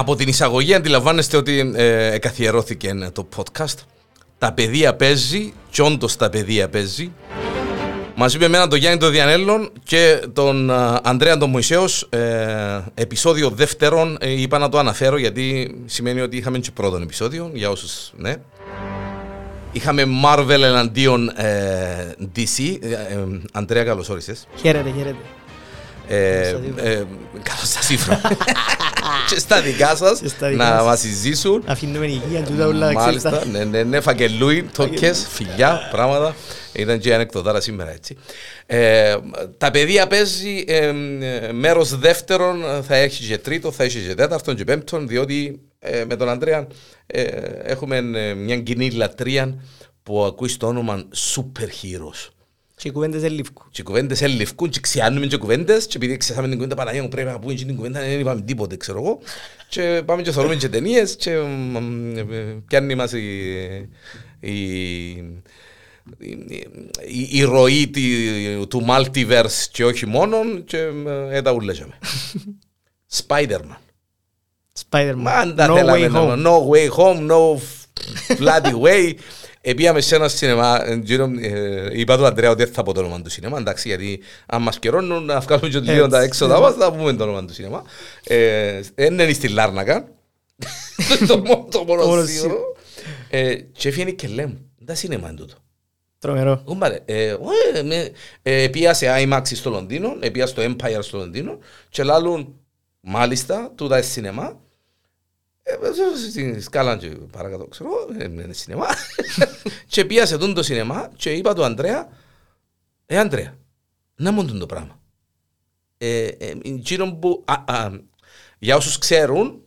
Από την εισαγωγή αντιλαμβάνεστε ότι ε, εκαθιερώθηκε το podcast. Τα παιδεία παίζει, και όντω τα παιδεία παίζει. Μαζί με εμένα τον Γιάννη τον Διανέλλον και τον α, Ανδρέα τον Μωυσέος ε, επεισόδιο δεύτερον ε, είπα να το αναφέρω γιατί σημαίνει ότι είχαμε και πρώτον επεισόδιο για όσους ναι Είχαμε Marvel εναντίον ε, DC ε, ε, Ανδρέα καλώς όρισες Χαίρετε, χαίρετε. ε, ε, Καλώς σας ήρθα Και στα δικά σας Και στα δικά να μας. μας συζήσουν Αφήνουμε υγεία, τούτα όλα Μάλιστα, ξέρεις ναι, ναι, ναι, φακελούι, τόκες, φιλιά, πράγματα. Ήταν και ανεκδοτάρα σήμερα έτσι. Ε, τα παιδεία παίζει ε, ε, μέρος δεύτερον, θα έχει και τρίτο, θα έχει και τέταρτον και πέμπτον, διότι ε, με τον Ανδρέα ε, έχουμε ε, μια κοινή λατρεία που ακούει το όνομα Super Heroes. Και οι κουβέντες δεν λήφκουν. Και οι κουβέντες ελευκούν και ξιάνουμε και κουβέντες και επειδή ξεχάσαμε την κουβέντα Παναγία μου πρέπει να πούμε και την κουβέντα δεν είπαμε τίποτε ξέρω εγώ και πάμε και θεωρούμε και ταινίες και μ, ε, πιάνει μας η, η, η, η, η ροή τη- του multiverse και όχι μόνον και ε, τα ουλέζαμε. Spider-Man. Spider-Man. Μα αν τα No θέλαμε way να- home. No way home, no bloody way. Επίαμε σε ένα σινεμά, ε, γύρω, ε, είπα του Αντρέα ότι δεν θα πω το όνομα του σινεμά, εντάξει, γιατί αν μας καιρώνουν να βγάλουμε και λίγο τα Έτσι, έξοδα ναι. μας, θα πούμε το όνομα του σινεμά. Ε, Δεν είναι στη Λάρνακα, το μόνο- το Το μόνο μόνο σίγουρο. σίγουρο. Ε, Και έφυγε και λέμε, τα σινεμά είναι τούτο. Τρομερό. Κούμπαρε, ε, ε, με- ε, πήγα σε IMAX στο Λονδίνο, ε, πήγα στο Empire στο Λονδίνο και λάλλουν μάλιστα τούτα είναι σινεμά. Ε, ε, Στην σκάλα και παρακάτω ξέρω, ε, είναι σινεμά. και πήγα σε τούτο το σινεμά και είπα του Ανδρέα, ε Ανδρέα, να μου το πράγμα. Ε, ε, εκείνο που, α, α, για όσους ξέρουν,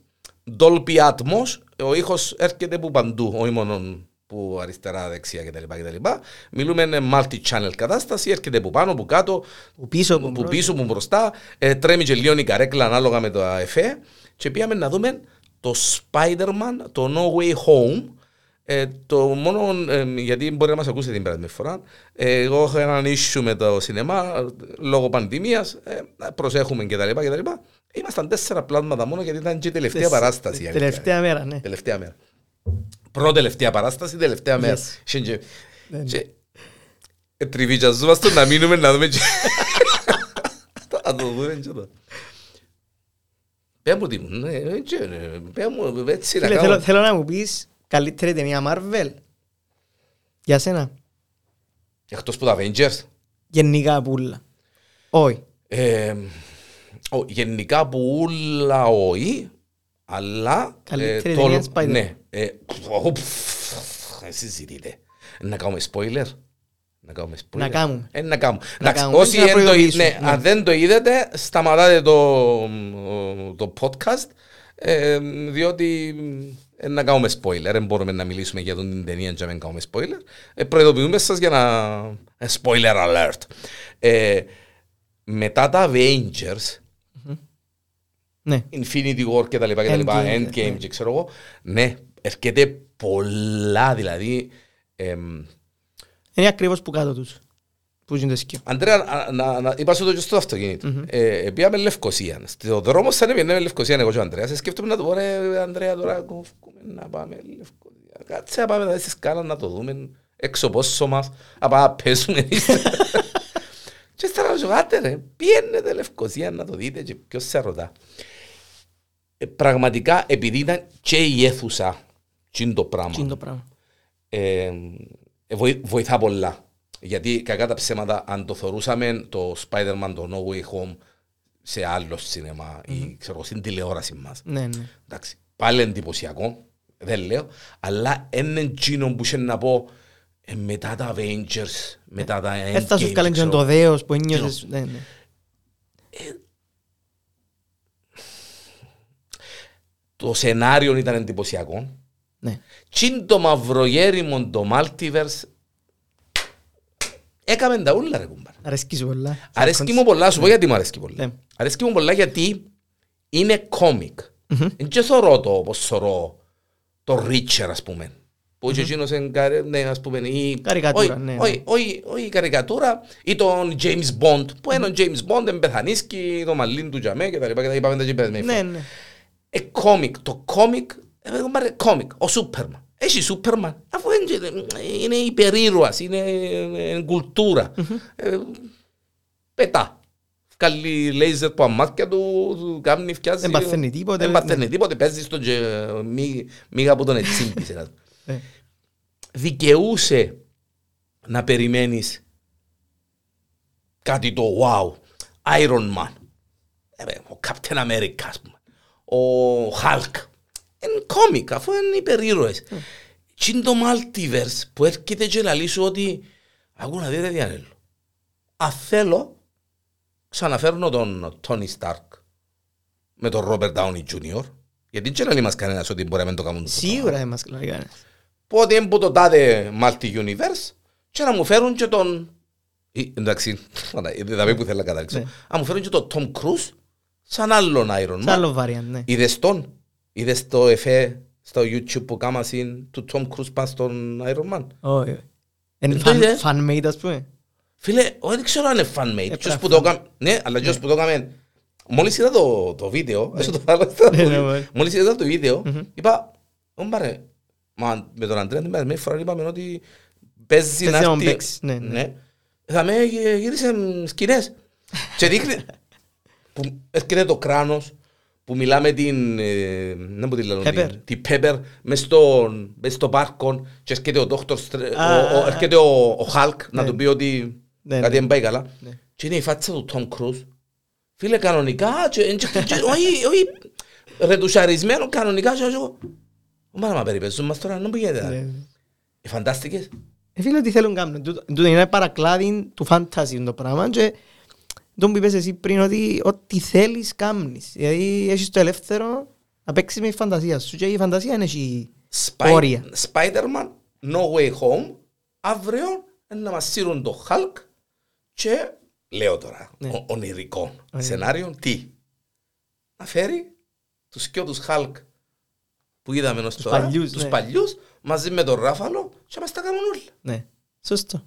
Dolby Atmos, ο ήχος έρχεται από παντού, όχι μόνο που αριστερά, δεξιά κτλ. κτλ. Μιλούμε είναι multi-channel κατάσταση, έρχεται από πάνω, από κάτω, Που πίσω από που μπρος. πίσω, που μπροστά, ε, τρέμει και λίγο η καρέκλα ανάλογα με το εφέ και πήγαμε να δούμε το Spider-Man, το No Way Home, ε, το μόνο, ε, γιατί μπορεί να μας ακούσετε την περασμένη φορά, ε, εγώ έχω έναν issue με το σινεμά ε, λόγω πανδημίας, ε, προσέχουμε κτλ. κτλ. Ήμασταν τέσσερα πλάσματα μόνο γιατί ήταν και η τελευταία Τεσ- παράσταση. η αλήθεια. Τελευταία μέρα, ναι. Τελευταία μέρα. Πρώτη τελευταία παράσταση, τελευταία μέρα. Yes. Και- και- Ναι, ναι. και- ε, Τριβιτζαζόμαστε να μείνουμε να δούμε και- Θα το δούμε και εδώ. Πες μου τι μου, ναι, ε, και, ε, πες μου, έτσι να Φίλε, κάνω. θέλω, θέλω να μου πεις καλύτερη ταινία Marvel. Για σένα. Εκτός που τα Avengers. Γενικά πουλα. Όχι. Ε, ο, γενικά που ούλα όχι, αλλά... Καλύτερη το- ταινία Spider-Man. Ναι. Ε, ο, πφ, ε, συζητείτε. Να κάνουμε spoiler. Να κάνουμε spoiler. Να κάνουμε. Ε, να κάνουμε. Να Εντάξει, κάνουμε. όσοι Να δεν το, προειδοποιήσουμε. ναι, Ναι. αν δεν το είδατε, σταματάτε το, το podcast, ε, διότι ε, να κάνουμε spoiler. Δεν μπορούμε να μιλήσουμε για την ταινία και να μην κάνουμε spoiler. Ε, προειδοποιούμε σας για να... ε, spoiler alert. Ε, μετά τα Avengers, Ναι. Infinity War και τα λοιπά και τα λοιπά, Endgame, Endgame ναι. και ξέρω εγώ, ναι, έρχεται πολλά, δηλαδή... εμ, Είναι ακριβώς που κάτω τους. Που είναι το σκιο. Αντρέα, να, να, να, είπα σου το και στο αυτοκίνητο. Ε, πήγαμε Λευκοσία. Στο δρόμο σαν έπαιρνε Λευκοσία εγώ και ο Ανδρέας. Ε, σκέφτομαι να του πω, ρε Ανδρέα, τώρα κόφκουμε να πάμε Λευκοσία. Κάτσε να πάμε να στη σκάλα να το δούμε έξω πόσο μας. Να πάμε να πέσουμε. και ύστερα να σου κάτε ρε, πιένετε Λευκοσία να το δείτε και ποιος σε ρωτά. Ε, πραγματικά επειδή ήταν και η αίθουσα τι είναι το πράγμα Τι είναι το πράγμα. ε, ε, βοη- βοηθά πολλά. Γιατί κακά τα ψέματα, αν το θεωρούσαμε το Spider-Man, το No Way Home σε άλλο σινεμά ή ξέρω, εγώ, στην τηλεόραση μας. Ναι, ναι. Εντάξει, πάλι εντυπωσιακό, δεν λέω, αλλά είναι εκείνο που είχε να πω ε, μετά τα Avengers, μετά τα Endgame. Δεν θα σου βγάλει και ξέρω. το δέος που ένιωσες. Ναι, ναι. Το σενάριο ήταν εντυπωσιακό. Ναι. Τι είναι το μαυρογέριμο, το Multiverse, έκαμε τα ούλα ρε κουμπάρ. Αρέσκει σου πολλά. Αρέσκει μου πολλά, σου πω γιατί μου αρέσκει πολλά. Ναι. Αρέσκει μου πολλά γιατί είναι κόμικ. Δεν και θωρώ το όπως θωρώ το Richard ας πούμε. Που και εκείνος είναι καρε- ναι, ας πούμε, ή... Καρικατούρα, όχι, ναι. Όχι, όχι, όχι η καρικατούρα ή τον James Bond. Που είναι ο James Bond, εμπεθανίσκει το μαλλίν του τζαμέ και τα λοιπά και τα είπαμε τα και περασμένη Ναι, φορά. ναι. Ε, κόμικ. Το κόμικ, ε, πάρε κόμικ. Ο Σούπερμαν. Έχει Σούπερμαν. Αφού είναι, είναι υπερήρωας, είναι, είναι κουλτούρα. Ε, πετά. Βγάλει λέιζερ που αμάθηκια του, του κάνει φτιάζει. Δεν παθαίνει τίποτε. Δεν παθαίνει τίποτε, παίζει στον και μη- μίγα που τον ετσίμπησε. Ε, Δικαιούσε να περιμένεις κάτι το wow. Iron Man. Ε, Ο Captain America, ας πούμε. Ο Hulk. Είναι κόμικ, αφού είναι υπερήρωες. Τι είναι το multiverse που έρχεται και λαλεί σου ότι ακού να δείτε Διανέλο. Αν θέλω, ξαναφέρνω τον Tony Stark με τον Robert Downey Jr. Γιατί δεν λέει μας κανένας ότι μπορεί να μην το κάνουν. το Σίγουρα δεν μας λέει κανένας. Πότε είναι που το τάδε multi-universe και να μου φέρουν και τον... Ε, Εντάξει, δεν θα που θέλω να καταλήξω. Ναι. Να μου φέρουν και τον Tom Cruise σαν άλλον Iron Σε Man. άλλο variant, ναι. Είδες τον, είδες το εφέ στο YouTube που κάμα συν του Tom Cruise πάνω στον Iron Man; Όχι. Είναι το είδες; fan- fan-made, ας πούμε. Φίλε, εγώ δεν ξέρω αν είναι fan-made. Ε, Ποιος πράγμα. που το έκαμε, ναι, αλλά ποιος που το έκαμε, μόλις είδα το, το βίντεο, έσω το άλλο, στο- Ναι, ναι, ναι. μόλις είδα το βίντεο, είπα, «Ω, μπάρε, μα με τον Αντρέα την περασμένη φορά είπαμε ότι παίζει να Παίζει να έρθει, παίξει, ναι, ναι. θα με γυ- γύρισε μ, σκηνές και δείχνει, που έρχεται το κράνος, που μιλά με την, ε, δεν μου τη λέω, Pepper. την- την Pepper μες στον- μες στο πάρκο και έρχεται ο Dr. Str- Α, ο- ο- α, α. έρχεται ο, ο Hulk να Ναι. του πει ότι Ναι, κάτι ναι. δεν πάει καλά. Ναι. Και είναι η φάτσα του Tom Cruise. Φίλε, κανονικά, και- και- και- όχι, όχι, ρετουσαρισμένο, κανονικά, και εγώ, Μα να περιπέζουν μας τώρα, να μου γίνεται. Ναι. Ε, Φαντάστηκες. Ε, φίλε, τι θέλουν να κάνουν. Τούτο- τούτο είναι παρακλάδι του φάντασι το πράγμα και τον που είπες εσύ πριν ότι ό,τι θέλεις κάνεις. Δηλαδή έχεις το ελεύθερο να παίξεις με τη φαντασία σου και η φαντασία είναι έχει Spy- όρια. Spider-Man, No Way Home, αύριο να μας σύρουν το Hulk και, λέω τώρα, Ναι. ο- ονειρικό Ναι. σενάριο, τι; Να φέρει τους και τους Hulk που είδαμε ως τώρα, παλιούς, τους ναι. παλιούς, μαζί με τον Ράφαλο και μας τα κάνουν όλα. Ναι, σωστό.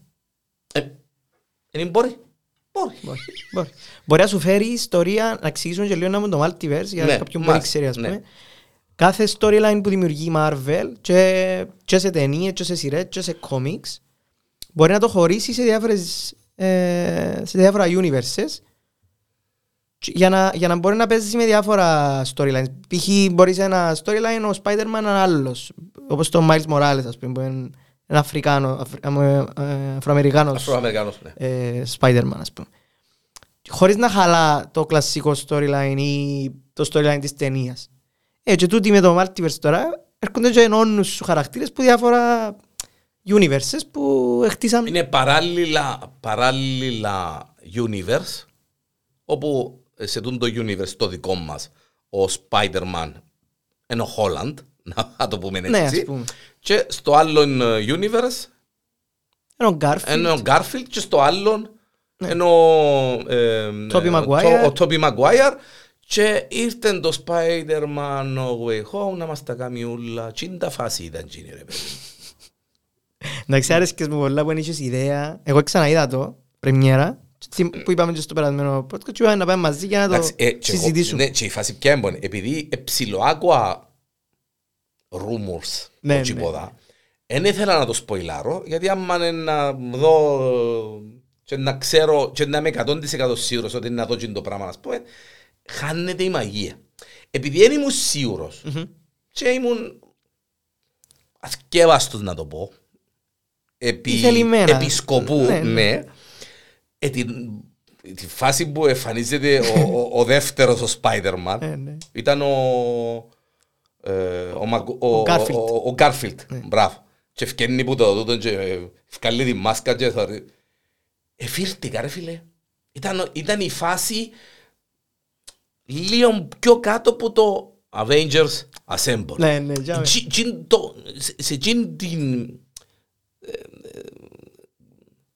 Ε, είναι μπορεί. Μπορεί. Μπορεί, μπορεί. Μπορεί να σου φέρει ιστορία, να εξηγήσουμε και λίγο να μου το multiverse για Ναι, κάποιον που δεν μα- ξέρει ας ναι. πούμε. Κάθε storyline που δημιουργεί η Marvel και, και σε ταινίες, και σε σειρές, και σε comics μπορεί να το χωρίσει σε, διάφορες, ε, σε διάφορα universes και για να, για να μπορεί να παίζεις με διάφορα storylines. Π.χ. μπορείς σε ένα storyline ο Spider-Man είναι άλλος. Όπως το Miles Morales ας πούμε που είναι ένα Αφρικάνο, Αφρι, ε, ε, Αφροαμερικάνος Αφροαμερικάνος, ναι. ε, Spider-Man, ας πούμε. Χωρίς να χαλά το κλασικό storyline ή το storyline της ταινίας. Ε, και τούτοι με το Multiverse τώρα έρχονται και ενώνουν σου χαρακτήρες που διάφορα universes που χτίσαμε. Είναι παράλληλα, παράλληλα universe, όπου σε τούτο το universe το δικό μας, ο Spider-Man είναι ο Holland, να το πούμε Ναι, έτσι, ας πούμε. και στο άλλο ε, universe Ενώ ο Garfield. είναι ο Garfield και στο άλλο είναι ο ε, Ναι. Tobey ε, Maguire. το- ο Tobey Maguire και ήρθε το Spider-Man No Way Home να μας τα κάνει όλα. Τι είναι τα φάση ήταν εκείνη ρε παιδί. Εντάξει, άρεσκες μου πολλά που είχες ιδέα. Εγώ ξαναείδα το, πρεμιέρα, τι- που είπαμε και στο περασμένο podcast και είπαμε να πάμε μαζί για να το Εντάξει, ε, και εγώ- συζητήσουμε. Ναι, και η φάση ποια έμπονε. Επειδή ψιλοάκουα rumors Ναι, ναι, ναι. τσιπόδα, δεν ήθελα να το σποιλάρω, γιατί άμα είναι να δω και να ξέρω και να είμαι 100% σίγουρος ότι είναι να δω και το πράγμα, ας πούμε, χάνεται η μαγεία. Επειδή δεν ήμουν σίγουρος Μμμ. και ήμουν ασκεύαστος να το πω, επί, Ηθελημένα. επί σκοπού, Ναι, ναι, ναι. Ε, την, τη φάση που εμφανίζεται ο, ο, ο δεύτερος ο Spider-Man Ε, ναι. ήταν ο, ε, ο, Μαγκ- ο, Ο Garfield. ο, ο Garfield. Μπράβο. Και ευκαινεί που το τούτο και ε, βγάλει τη μάσκα και θα... Εφύρτηκα ρε φίλε. Ήταν, ήταν η φάση λίγο πιο κάτω από το Avengers Assemble. Ναι, ναι, για με. Τζι- τζιν το- σε- Σε εκείνη την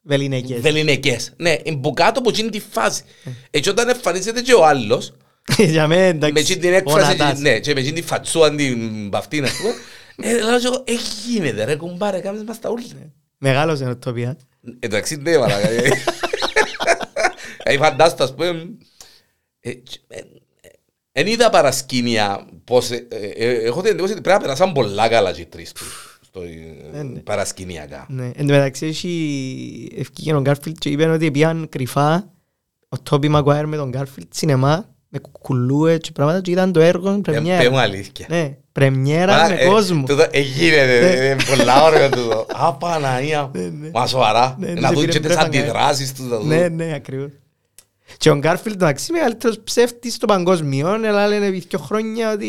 Βεληνικές. βεληνικές. Ναι, είναι που κάτω από εκείνη τη φάση. Έτσι όταν εμφανίζεται και ο άλλος, Για μένα εντάξει. με εκείνη την έκφραση, γονατάς. ναι, και με εκείνη την φατσούα την παυτή, ας πούμε, ε, λέω και εγώ, ε, γίνεται ρε κουμπάρε, κάμεις μας τα ούλα. Μεγάλος είναι ο Τοπία. Εντάξει, ναι, μαλάκα. Ε, φαντάσου, ας πούμε, ε, τς- ε, ε, Εν είδα παρασκήνια πως... ε, ε, έχω την εντύπωση ότι πρέπει να περάσαν πολλά καλά και οι τρεις τους, στο, ε, Ε, ναι. παρασκηνιακά. Ναι. Εν τω μεταξύ έχει ευκήγε ο Γκάρφιλτ και είπε ότι πήγαν κρυφά ο Τόμπι Μαγκουάιρ με τον Γκάρφιλτ σινεμά με κουκουλούες και πράγματα και ήταν το έργο Ε, Πέ μου πρεμιέρα. αλήθεια. Ναι, πρεμιέρα Μα, με ε, κόσμο. τούτο, ε, γίνεται, είναι πολλά ωραία τούτο. Α, Παναγία. Ναι, ναι. Μα σοβαρά. Ναι, Να τους δουν επήρε και τις μπρέφαγκα, ε. αντιδράσεις τους. να δουν. Ναι, ναι, ακριβώς. Και ο Γκάρφιλτ εντάξει μεγαλύτερος ψεύτης στο παγκόσμιο, αλλά λένε επί δύο χρόνια ότι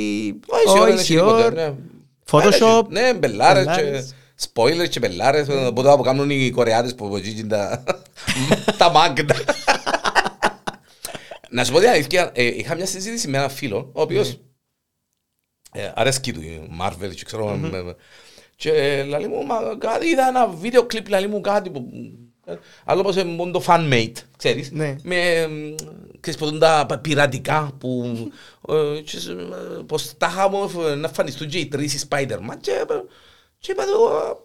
Όχι, δεν όχι, έχεις τίποτε, σιόρ, ναι. Photoshop, Ναι, μπελάρες μπελάρες. και spoilers και μπελάρες. Οπότε που κάνουν οι Κορεάτες που βοηθούν τα τα μάγκτα. Να σου πω την αλήθεια, ε, είχα μια συζήτηση με έναν φίλο, ο οποίος ε, αρέσκει του η Marvel και ξέρω με- και λέει μου, μα κάτι είδα ένα βίντεο κλιπ, λέει μου κάτι που ε, άλλο πως είναι μόνο το fanmate, ξέρεις, Ναι. με εμ, ξέρεις πως είναι τα πειρατικά που ε, και σ- ε, πως τα είχαμε ε, να εμφανιστούν και οι τρεις οι Spider-Man και, ε, και είπα του, «Α,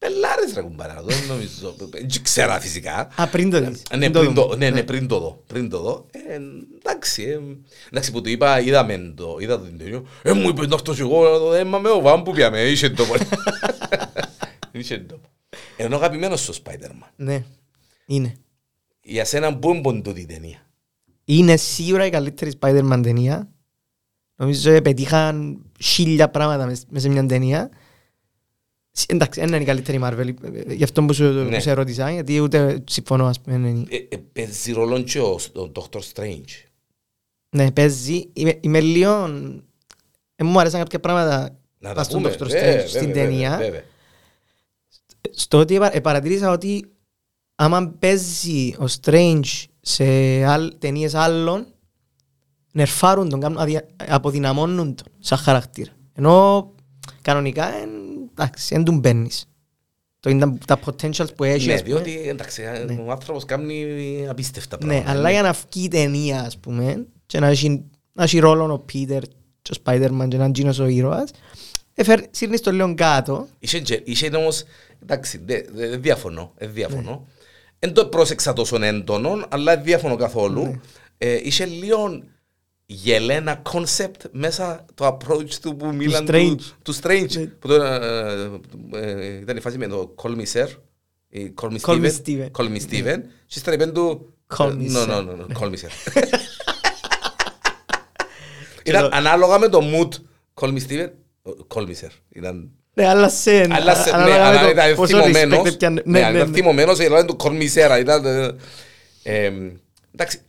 πελάρες ρε κουμπάρα, δεν νομίζω, δεν ξέρα φυσικά. Α, πριν το δεις. Ε, Ναι, Πριν πριν το το, ναι, ναι, πριν το δω. Πριν το δω. Ε, εντάξει, ε, εντάξει, που του είπα, είδαμε το, είδα το interview. Ε, μου είπε, αυτός εγώ, ε, μα με ο Βαν που πιάμε, είσαι το πολύ. Είσαι το. Ενώ αγαπημένος σου Spider-Man. Ναι, είναι. Για σένα πού είναι ποντούτη η ταινία; Είναι σίγουρα η καλύτερη Spider-Man ταινία. Νομίζω ότι πετύχαν χίλια πράγματα μες μες σε μια ταινία. Σ- Εντάξει, δεν είναι η καλύτερη Marvel, ε, γι' αυτό που σου Ναι. που σε ρώτησα, γιατί ούτε συμφωνώ, ας πούμε. είναι- Ε, ε, Παίζει ρόλο και ο ο Dr. Strange. Ναι, παίζει. Είμαι, είμαι λίγο... Ε, μου αρέσαν κάποια πράγματα Να τα πας στον πούμε. Dr. βέβαια, Strange στην βέβαια, ταινία. βέβαια. Στο ότι επα- ε, παρατηρήσα ότι άμα παίζει ο Strange σε άλλ, ταινίες άλλων, νερφάρουν τον, κάνουν αδια- αποδυναμώνουν τον σαν χαρακτήρα. Ενώ κανονικά εν, εντάξει, δεν τον μπαίνεις. Το είναι τα, τα potentials που έχεις. Ναι, ας πούμε. διότι εντάξει, ο άνθρωπος κάνει απίστευτα Ναι, πράγματα. αλλά για να βγει η ταινία, ας πούμε, και να έχει, να έχει ρόλο ο Πίτερ και ο Spider-Man και να είναι εκείνος ο ήρωας, έφερ, σύρνεις το λίγο κάτω. Είχε, και- είχε όμως, εντάξει, δε, δε, δε διαφωνώ, ε, διαφωνώ. Δεν το πρόσεξα τόσο έντονο, αλλά δεν διαφωνώ καθόλου. Ε, είχε λίγο γελένα κόνσεπτ μέσα το approach του που μίλαν του, Strange. του Strange. Ναι. Που το, ε, ε, ήταν η φάση με το Call Me Sir, ή Call Me Call me Steven, Steven. Call Me Steven, και ύστερα είπαν του Call ε, me no, Sir. no, no, no, Call Me Sir. Ήταν ανάλογα με το mood Call Me Steven, Call Me Sir. Ήταν Ναι, αλλά σε... αλλά σε- ναι, ανάλογα με αλλά το ήταν πόσο θυμωμένος. respect έπιανε. Ναι, Ναι, αλλά ναι, ήταν ναι. θυμωμένος, δηλαδή του κορμισέρα. Ήταν, ε, ε, εντάξει.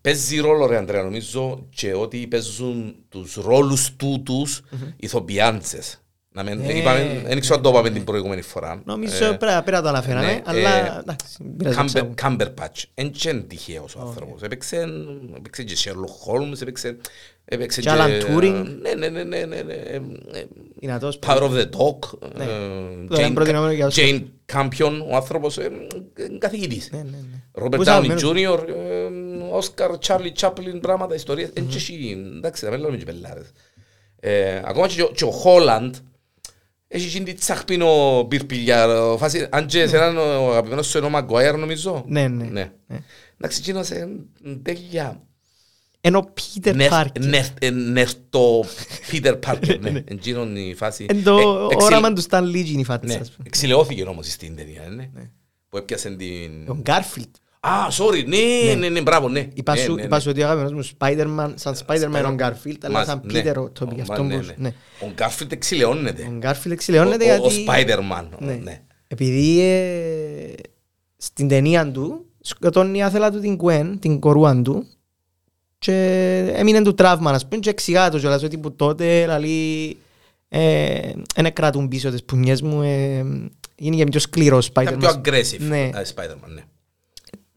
Παίζει ρόλο ρε Αντρέα νομίζω και ότι παίζουν τους ρόλους τούτους ηθοποιάντσες. Να μην, Ναι. είπαμε, δεν ξέρω αν το είπαμε την προηγούμενη φορά. Νομίζω Ε, πρέπει πρέπει να το αναφέραμε, ναι, αλλά ε, εντάξει, μην πειράζει, Κάμπερ- ξέρω. Κάμπερπατς. Εν και είναι τυχαίος ο άνθρωπος. Έπαιξε, έπαιξε και Sherlock Holmes, έπαιξε, έπαιξε Και Alan Turing. Ναι, ναι, ναι, ναι, ναι, ναι. ε, ε, Δυνατός. Power of the Dog. Ναι. ε, Το ήταν Jane- προτινόμενο για Oscar. Jane Campion, ο άνθρωπος, ε, ε, καθηγητής. Ναι, ναι, ναι. Robert Πούς Downey αγαπημένους. Jr., ε, Oscar, Charlie Chaplin, πράγματα, ιστορίες. Εν και εσύ, εντάξει, δεν λέμε και πελάρες. Ε, Ακόμα και ο- και ο Holland, έχει γίνει τη τσαχπίνο πυρπηλιά, φάση, αν και σε έναν ο αγαπημένος σου είναι ο Maguire νομίζω. Ναι, ναι. Ναι. Ναι. Εντάξει, εκείνος είναι τέλεια. Ενώ Peter Νερ- Parker. νερ- ε, Νερτό Peter Parker, ναι. Εκείνον η φάση. Εν το Ε, εξηλ- όραμα του Stan Lee είναι η φάτσα, Ναι, ας πούμε. εξηλαιώθηκε όμως στην ταινία, ναι. Που έπιασε την... Ο Garfield. Α, sorry, ναι, ναι, ναι, μπράβο, ναι. Είπα Ναι, σου- ναι, είπα ναι. σου ότι ο αγαπημένος μου Spider-Man, σαν Spider-Man ο Garfield, αλλά Μας- σαν ναι. Peter ο Toby. Μα, Αυτό ναι, που... ναι. ναι. Ο Garfield εξηλαιώνεται. Ο Garfield εξηλαιώνεται Ο- ο- γιατί... Ο Spider-Man, Ναι. ναι. Επειδή ε, στην ταινία του σκοτώνει η άθελα του την Gwen, την κορούα του και έμεινε του τραύμα, ας πούμε, και εξηγά το κιόλας ότι που τότε λαλεί δεν κρατούν πίσω τις πουνιές μου, ε, γίνηκε πιο σκληρός Ήταν πιο Spider-Man. aggressive, Ναι. ε, Spider-Man, ναι.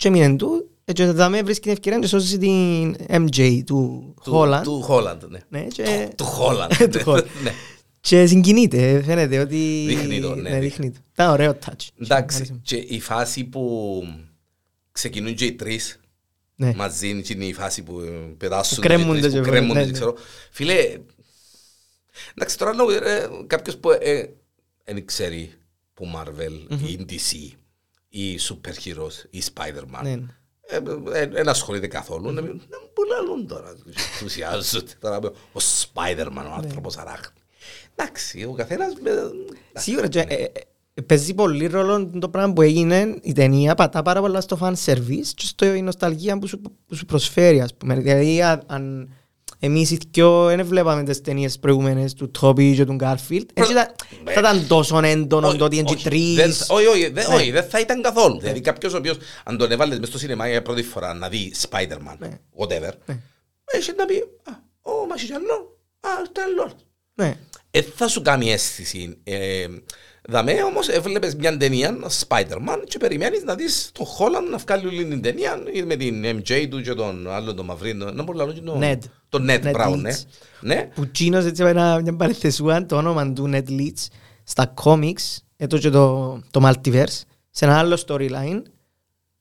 Και έμεινε του, ε, και θα με βρίσκει την ευκαιρία να σώσει την MJ του Του- Holland. Του Holland, ναι. Ναι, και, Του Holland, Του ναι. Holland. ναι. και συγκινείται, φαίνεται ότι... Δείχνει το, ναι, δείχνει το. Ήταν ωραίο touch. Εντάξει, και η φάση που ξεκινούν και οι τρεις Ναι. μαζί, είναι η φάση που ε, πετάσουν Που κρέμονται και οι τρεις, και που βέβαια, κρέμονται, ναι, δεν ναι. ξέρω. Φίλε, εντάξει τώρα λέω, ε, κάποιος που ε, δεν ξέρει που Marvel ή DC ή Super Heroes ή Spider-Man. Ναι. Ε, Δεν ασχολείται καθόλου. Να μην πουλαλούν τώρα. Ενθουσιάζονται τώρα. Ο Spider-Man, ο άνθρωπος αράχνη. Εντάξει, ο καθένας... Σίγουρα, και, ε, ε, παίζει πολύ ρόλο το πράγμα που έγινε η ταινία, πατά πάρα πολλά στο fan service και στο η νοσταλγία που σου, που σου προσφέρει, ας πούμε. Δηλαδή, αν, αν εμείς οι δυο δεν βλέπαμε τις ταινίες προηγούμενες του Τόπι και του Γκάρφιλτ, έτσι ήταν, θα ήταν τόσο έντονο το ότι είναι Όχι, τρεις. δεν- Όχι, όχι, δεν- Ναι. όχι, δεν θα ήταν καθόλου. Δηλαδή κάποιος ο οποίος αν τον έβαλες μες στο σινεμά για πρώτη φορά να δει Spider-Man, Ναι. whatever, Ναι. έχει να πει, α, ω, μα έχει άλλο, α, τέλος. Ναι. Ε, θα σου κάνει αίσθηση. Ε, δαμέ όμως έβλεπες μια ταινία, Spider-Man, και περιμένεις να δεις τον Holland να βγάλει όλη την ταινία με την MJ του και τον άλλο τον Μαυρίνο. Να μπορώ να λέω και τον... Ned. Τον Ned Ned Brown, Leeds. ναι. Ναι. Που τσίνος έτσι ένα, μια παρεθεσούα το όνομα του Ned Leeds στα comics, έτω και το, το Multiverse, σε ένα άλλο storyline,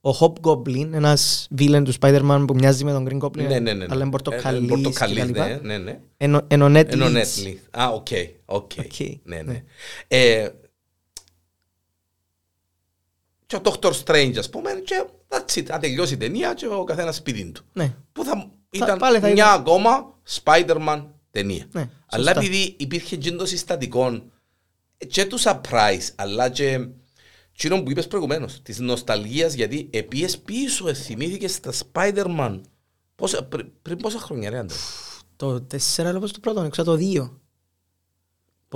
ο Hobgoblin, ένας villain του Spider-Man που μοιάζει με τον Green Goblin, Ναι, ναι, ναι. ναι. αλλά είναι Ε, πορτοκαλής πορτοκαλής, και τα λοιπά. ναι, ναι, ναι. Ενώ ενώ ο Ned Ενώ Leeds. Netflix. Α, OK, OK. OK, Ναι, ναι. Ναι. Ε, και ο Dr. Strange, ας πούμε, και that's it. Να τελειώσει η ταινία και ο καθένας σπίτι του. Ναι. Που θα ήταν πάλι θα μια ήταν- ακόμα Spider-Man ταινία. Ναι, αλλά σωστά. επειδή υπήρχε και το συστατικό και του surprise, αλλά και εκείνο που είπες προηγουμένως, της νοσταλγίας, γιατί επίες πίσω, ε, θυμήθηκες στα Spider-Man. Πόσα, πρι- πριν πόσα χρόνια ρε Άντρε; Το 4 λόγω του πρώτο, έξω το 2.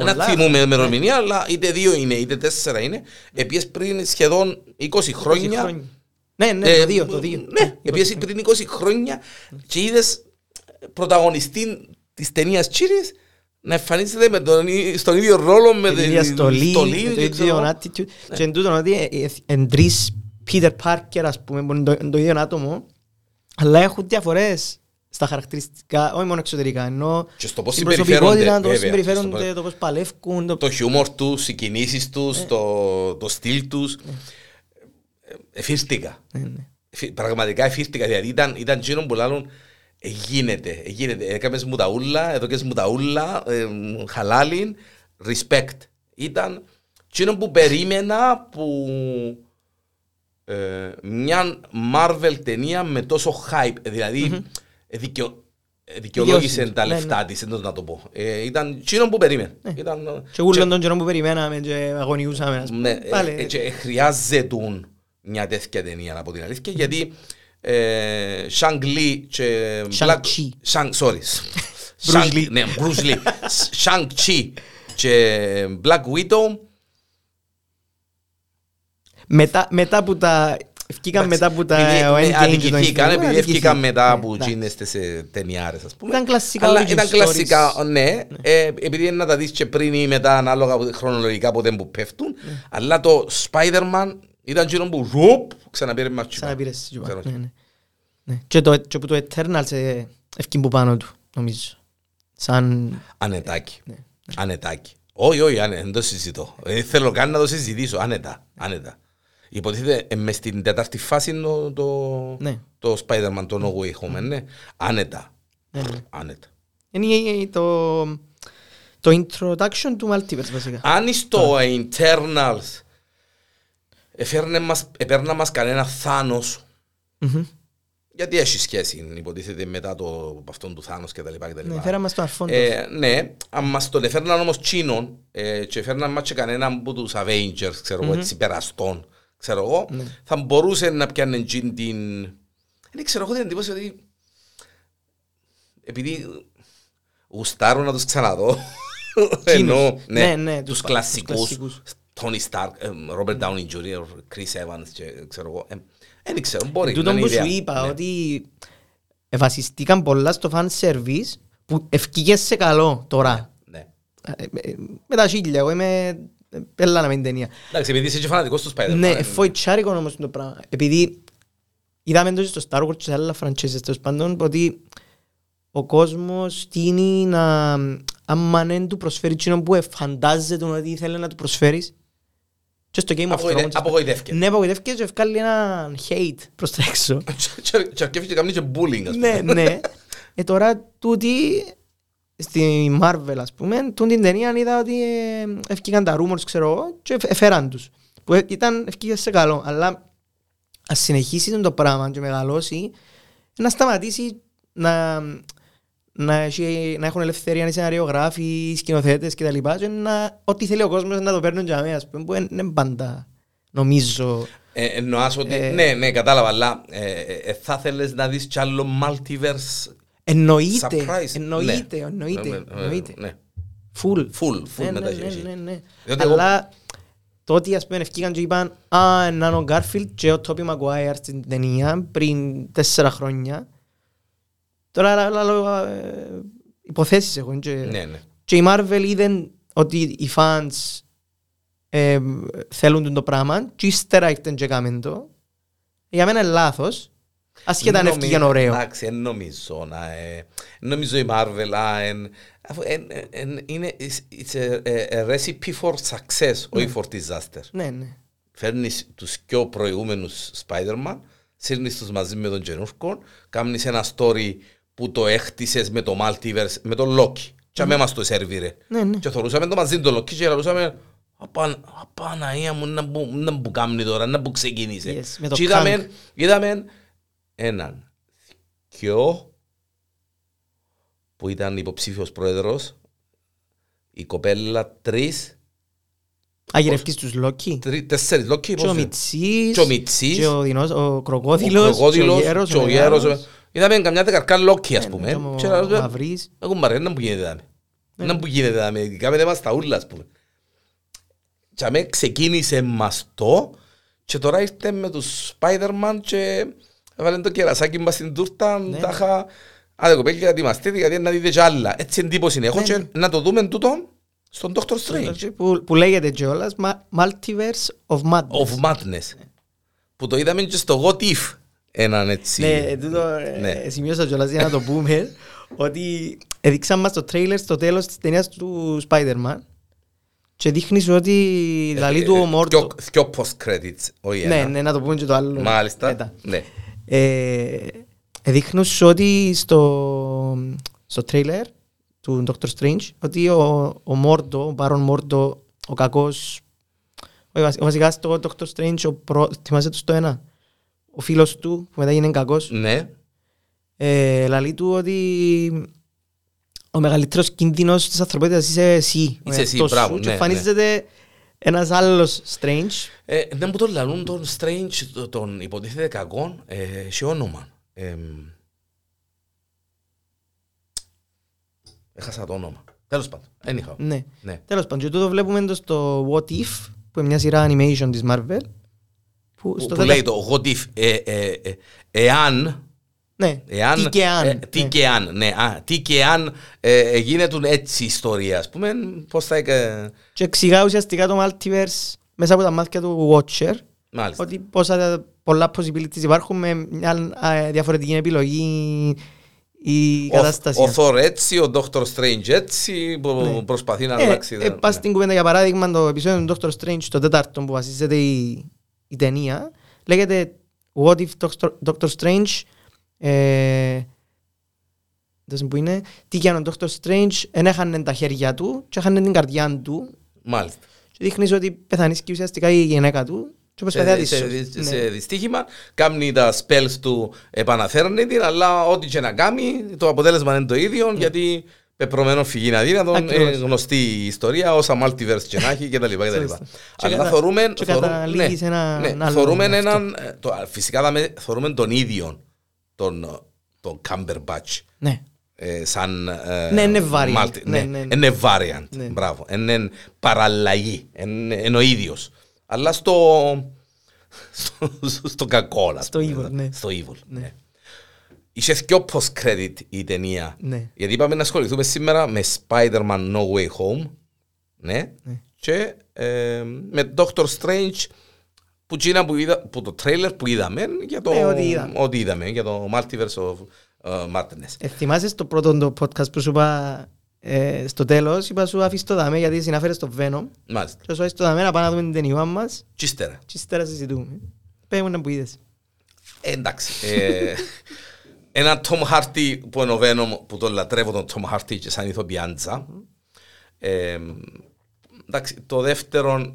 Δεν θυμούμαι ημερομηνία, αλλά είτε δύο είναι, είτε τέσσερα είναι. Επίσης πριν σχεδόν 20 χρόνια. Ναι, ναι, ε, το 2, το 2. Ναι, επίσης πριν 20 χρόνια και είδες πρωταγωνιστή της ταινίας Τσίρις να εμφανίζεται με τον, ί- στον ίδιο ρόλο με την ίδια στολή, με το και ξέρω ίδιο εγώ. attitude. Και εν τούτον ότι ε, ε, εν τρεις Peter Parker, ας πούμε, που είναι το- είναι το ίδιο άτομο, αλλά έχουν διαφορές στα χαρακτηριστικά, όχι μόνο εξωτερικά, ενώ Και στο πώς στην συμπεριφέρονται, προσωπικότητα, το πώς βέβαια, συμπεριφέρονται, στο- το πώς παλεύκουν, το Το χιούμορ τους, οι κινήσεις τους, το, το στυλ τους. Ε, Εφίστηκα. Ναι, ναι. Εφι- Πραγματικά εφίστηκα. Δηλαδή ήταν, ήταν εκείνο που λάλλον «Ε, γίνεται, ε, γίνεται. Έκαμες μου τα ούλα, εδώ και μου τα ούλα, ε, χαλάλιν, respect. Ήταν εκείνο που περίμενα που ε, μια Marvel ταινία με τόσο hype. Ε, Δηλαδή ε, δικαιο, ε, δικαιολόγησε Δικαιώσει, τα ναι, λεφτά της, εντός να το πω. Ε, ήταν εκείνο που περίμενα. Ήταν, ε, Και όλων των καιρών που περιμέναμε και αγωνιούσαμε, ας ναι, πούμε. Πάλι, ε, και χρειάζεται μια τέτοια ταινία από την αλήθεια γιατί ε, Shang Li και Shang-Chi. Shang, sorry. Bruce Shang- Lee. Ναι, Bruce Lee. Shang Chi και Black Widow μετά, μετά που τα... Ευκήκαν μετά που τα... επειδή, ο ναι, Endgame και το αδικηθήκαν, Infinity War, επειδή αδικηθήκαν. ευκήκαν μετά Ναι, που εντάξει. γίνεστε σε ταινιάρες ας πούμε. Ήταν κλασικά Αλλά origin ήταν κλασικά, stories. ναι, ε, επειδή είναι να τα δεις και πριν ή μετά ανάλογα που- χρονολογικά από δεν που πέφτουν. Ναι. Αλλά το Spider-Man ήταν εκείνο που ρουπ, ξαναπήρε μας Ξαναπήρες έτσι, Ξέρω. ναι, ναι. Ναι. Και το, και που το Eternals ε, ευκεί που πάνω του, νομίζω. Σαν... Ανετάκι. Ναι. Ανετάκι. Όχι, όχι, άνε- δεν το συζητώ. Δεν θέλω καν να το συζητήσω. Άνετα. Άνετα. Υποτίθεται ε, μες στην τέταρτη φάση το, το, Ναι. το Spider-Man, το No Way Home, ναι. Άνετα. Ναι, ναι. Άνετα. Είναι η- η- το, το introduction του Multiverse βασικά. Αν στο Internals εφέρνε μας, επέρνα μας κανένα θάνος Μμμ. γιατί έχει σχέση υποτίθεται μετά το από αυτόν του θάνος και τα λοιπά και τα Ναι, λοιπά. φέραμε στον αρφόντο. Ε, ναι, αν μας τον έφερναν όμως τσίνον ε, και έφερναν μας και κανέναν από τους Avengers, ξέρω εγώ, έτσι περαστών, ξέρω εγώ, Ναι. θα μπορούσε να πιάνε τζιν την... Δεν ξέρω, έχω την εντύπωση ότι επειδή γουστάρω να τους ξαναδώ, ενώ ναι, Ναι, ναι, τους τους πα- κλασικούς, τους κλασικούς. Tony Stark, ε, Robert Downey Jr., Chris Evans και ξέρω εγώ, ε, δεν ξέρω, μπορεί να Τούτο είναι που σου ιδέα. είπα, Ναι. ότι βασιστήκαν πολλά στο fan service που ευκήγε σε καλό τώρα. Ναι. Ε, ε, Με τα χίλια, εγώ είμαι... Πέλανα με την ταινία. Εντάξει, επειδή είσαι και φανατικός του Spider-Man. Ναι, ε, φοητσάρικο όμως το πράγμα. Επειδή είδαμε το στο Star Wars και σε άλλα franchises τέλος πάντων ότι ο κόσμος τίνει να άμα δεν του προσφέρει εκείνο που φαντάζεται ότι ήθελε να του προσφέρεις και στο Game of Απογοητε- Thrones απογοητεύκεται. Ναι, απογοητεύκεται και ευκάλλει ένα hate προς τα έξω Και- Και αρκεύει και κάνει και bullying, ας Ναι, πούμε. ναι Ε, τώρα τούτη στη Marvel ας πούμε τούτη την ταινία είδα ότι ε, ευκήκαν τα rumors ξέρω εγώ και εφ- εφέραν τους που ε, ήταν ευκήγε σε καλό αλλά ας συνεχίσει το πράγμα και μεγαλώσει, να σταματήσει να, να, έχει, να έχουν ελευθερία οι σεναριογράφοι, οι σκηνοθέτες και τα λοιπά και να, ό,τι θέλει ο κόσμος να το παίρνουν για μένα, ας πούμε, που είναι είναι πάντα, νομίζω. Ε, εννοάς ότι, Ε, ναι, ναι, κατάλαβα, αλλά ε, ε, ε, θα θέλεις να δεις κι άλλο multiverse Εννοείται, surprise. εννοείται, Ναι. εννοείται, Ναι, ναι, εννοείται. Ναι, Full. full, full Ναι, μετά ναι, ναι, έχει. ναι, ναι. Διότι εγώ- Αλλά το ότι ας πούμε ευκήκαν και είπαν «Α, να είναι ο Γκάρφιλτ και ο Τόπι Μαγκουάιρ στην ταινία πριν τέσσερα χρόνια». Τώρα λαλό ε, υποθέσεις έχουν και, Ναι, ναι. και η Marvel είδε ότι οι fans ε, θέλουν το πράγμα και ύστερα ήρθαν και έκαμεν το. Για μένα είναι λάθος. Ασχετά αν Νομι- ευκήκαν ωραίο. Εντάξει, εν νομίζω να... ε, νομίζω η Marvel α, εν- αφού εν- εν- εν- είναι it's- it's a, a- a recipe for success, όχι for disaster. Ναι, ναι. Φέρνεις τους πιο προηγούμενους Spider-Man, σύρνεις τους μαζί με τον καινούργο, κάνεις ένα story που το έχτισες με το multiverse, με τον Loki. Και αμέ μας το σερβίρε. Ναι, ναι. Και θεωρούσαμε το μαζί τον Loki και λαλούσαμε «Απαν- Απαναία μου, να που, να που κάνει τώρα, να που ξεκίνησε. Yes, με το Και είδαμε, Kang. είδαμε έναν, δυο, που ήταν υποψήφιος πρόεδρος, η κοπέλα τρεις, Αγυρευτής τους Λόκι. τρι- τέσσερις Loki, Και ο πώς είναι; Μιτσής. Και ο Μιτσής. Και ο, δεινός, ο Ο Κροκόδιλος. κροκόδιλος Και ο Γέρος. και ο γέρος. Είδαμε καμιά δεκαρκά Loki ας πούμε. Και ο Και λαλούσαμε, Μαυρής. Εγώ μαρέ, να που γίνεται δάμε. Να που γίνεται δάμε. Κάμε μας τα ούλα ας πούμε. Και αμέ ξεκίνησε μας το και τώρα ήρθε με τους Spider-Man και έβαλε το κερασάκι μας στην τούρτα. Ναι. Τα είχα... Άντε κοπέλια ετοιμαστείτε γιατί να δείτε κι άλλα. Έτσι εντύπωση έχω Ναι, και ναι. να το δούμε τούτο στον Doctor Strange. Που, που λέγεται κιόλας «Μα- Multiverse of Madness. Of Madness. Που το είδαμε και στο What If. Έναν έτσι... Ναι, τούτο ε, Ναι. ε, σημείωσα κιόλας για να το πούμε ότι έδειξαν μας το τρέιλερ στο τέλος της ταινίας του Spider-Man και δείχνει σου ότι λαλεί του ο Μόρτο. Δυο post-credits, όχι Ναι, ένα. ναι, να το πούμε και το άλλο. Μάλιστα. μετά. Ναι. Ε, δείχνουν σου ότι στο, στο τρέιλερ του Doctor Strange ότι ο, ο Μόρντο, ο Μπάρον Μόρντο, ο κακός ο, βασι- βασικά στο Doctor Strange ο προ, θυμάσαι τους στο ένα; Ο φίλος του που μετά γίνει κακός. Ναι. ε, λαλεί του ότι ο μεγαλύτερος κίνδυνος της ανθρωπότητας είσαι εσύ. Ο Είσαι εσύ, εαυτός μπράβο, σου, και ναι, εμφανίζεται ένας άλλος Strange Ε, δεν μου τον λαλούν τον Strange, το- τον υποτίθεται κακόν, ε, σε όνομα. Ε, έχασα το όνομα. Τέλος πάντων. Anyhow. ναι. Ναι. Τέλος πάντων, και τούτο βλέπουμε το στο What If, που είναι μια σειρά animation της Marvel. Που Που, στο που τέταρτο- λέει το what if, ε, ε, ε, εάν, Ναι, εάν, τι και αν. ε, τι ναι. και αν, ναι, α, τι και αν ε, ε, γίνεται έτσι η ιστορία, ας πούμε, πώς θα, ε, Και εξηγά ουσιαστικά το Multiverse μέσα από τα μάτια του Watcher, μάλιστα. ότι πόσα πολλά possibilities υπάρχουν με μια α, διαφορετική επιλογή η κατάσταση. Ο, ο Thor έτσι, ο Doctor Strange έτσι, που Ναι. προσπαθεί να Ε, αλλάξει. ε, ναι. πας στην κουβέντα για παράδειγμα το επεισόδιο του Doctor Strange το τέταρτο που βασίζεται η, η ταινία λέγεται What if Doctor, Doctor Strange ε, δεν που είναι τι και αν ο Doctor Strange δεν έχανε τα χέρια του και έχανε την καρδιά του Μάλιστα. και δείχνεις ότι πεθανίσκει ουσιαστικά η γυναίκα του και προσπαθεί να σε, τη σε, σώσει. σε, Ναι. σε δυστύχημα, κάνει τα spells του, επαναφέρνει την, αλλά ό,τι και να κάνει, το αποτέλεσμα είναι το ίδιο, γιατί πεπρωμένος φυγή αδύνατον, Ναι. Ακριβώς. ε, γνωστή η ιστορία, όσα multiverse και να έχει κτλ. κτλ. Σωστά. Και Αλλά κατα- θεωρούμε, και θεωρούμε- καταλήγεις ναι, σε ένα- ναι, ένα άλλο θεωρούμε αυτό. έναν, ε, το, φυσικά δαμε- θεωρούμε τον ίδιο, τον, τον Cumberbatch. ναι. ε, σαν ε, Ναι, είναι variant. multi- Ναι, ναι, ναι. είναι variant. Ναι. Μπράβο. Είναι παραλλαγή. Είναι, είναι ο ίδιος. Αλλά στο, στο, στο κακό. ας Στο πούμε. evil, ναι. Στο evil. Ναι. Είχε πιο post-credit η ταινία. Ναι. Γιατί είπαμε να ασχοληθούμε σήμερα με Spider-Man No Way Home. Ναι. Ναι. Και ε, με Doctor Strange που, τσίνα που, είδα, που το τρέιλερ που είδαμε για το Ναι, ό,τι είδαμε. ό,τι είδαμε, για το Multiverse of uh, Madness. Ε, θυμάσαι στο πρώτο το podcast που σου είπα ε, στο τέλος, είπα σου αφήσεις το δάμε γιατί συνάφερες το Venom Μάλιστα. και σου αφήσεις το δάμε να πάμε να δούμε την ταινία μας Και ύστερα. και ύστερα συζητούμε. Πες μου να που είδες. Ε, εντάξει. Ε, ένα Tom Hardy που είναι ο Venom που τον λατρεύω τον Tom Hardy και σαν ηθοποιάντσα. Ε, εντάξει, το δεύτερο ε,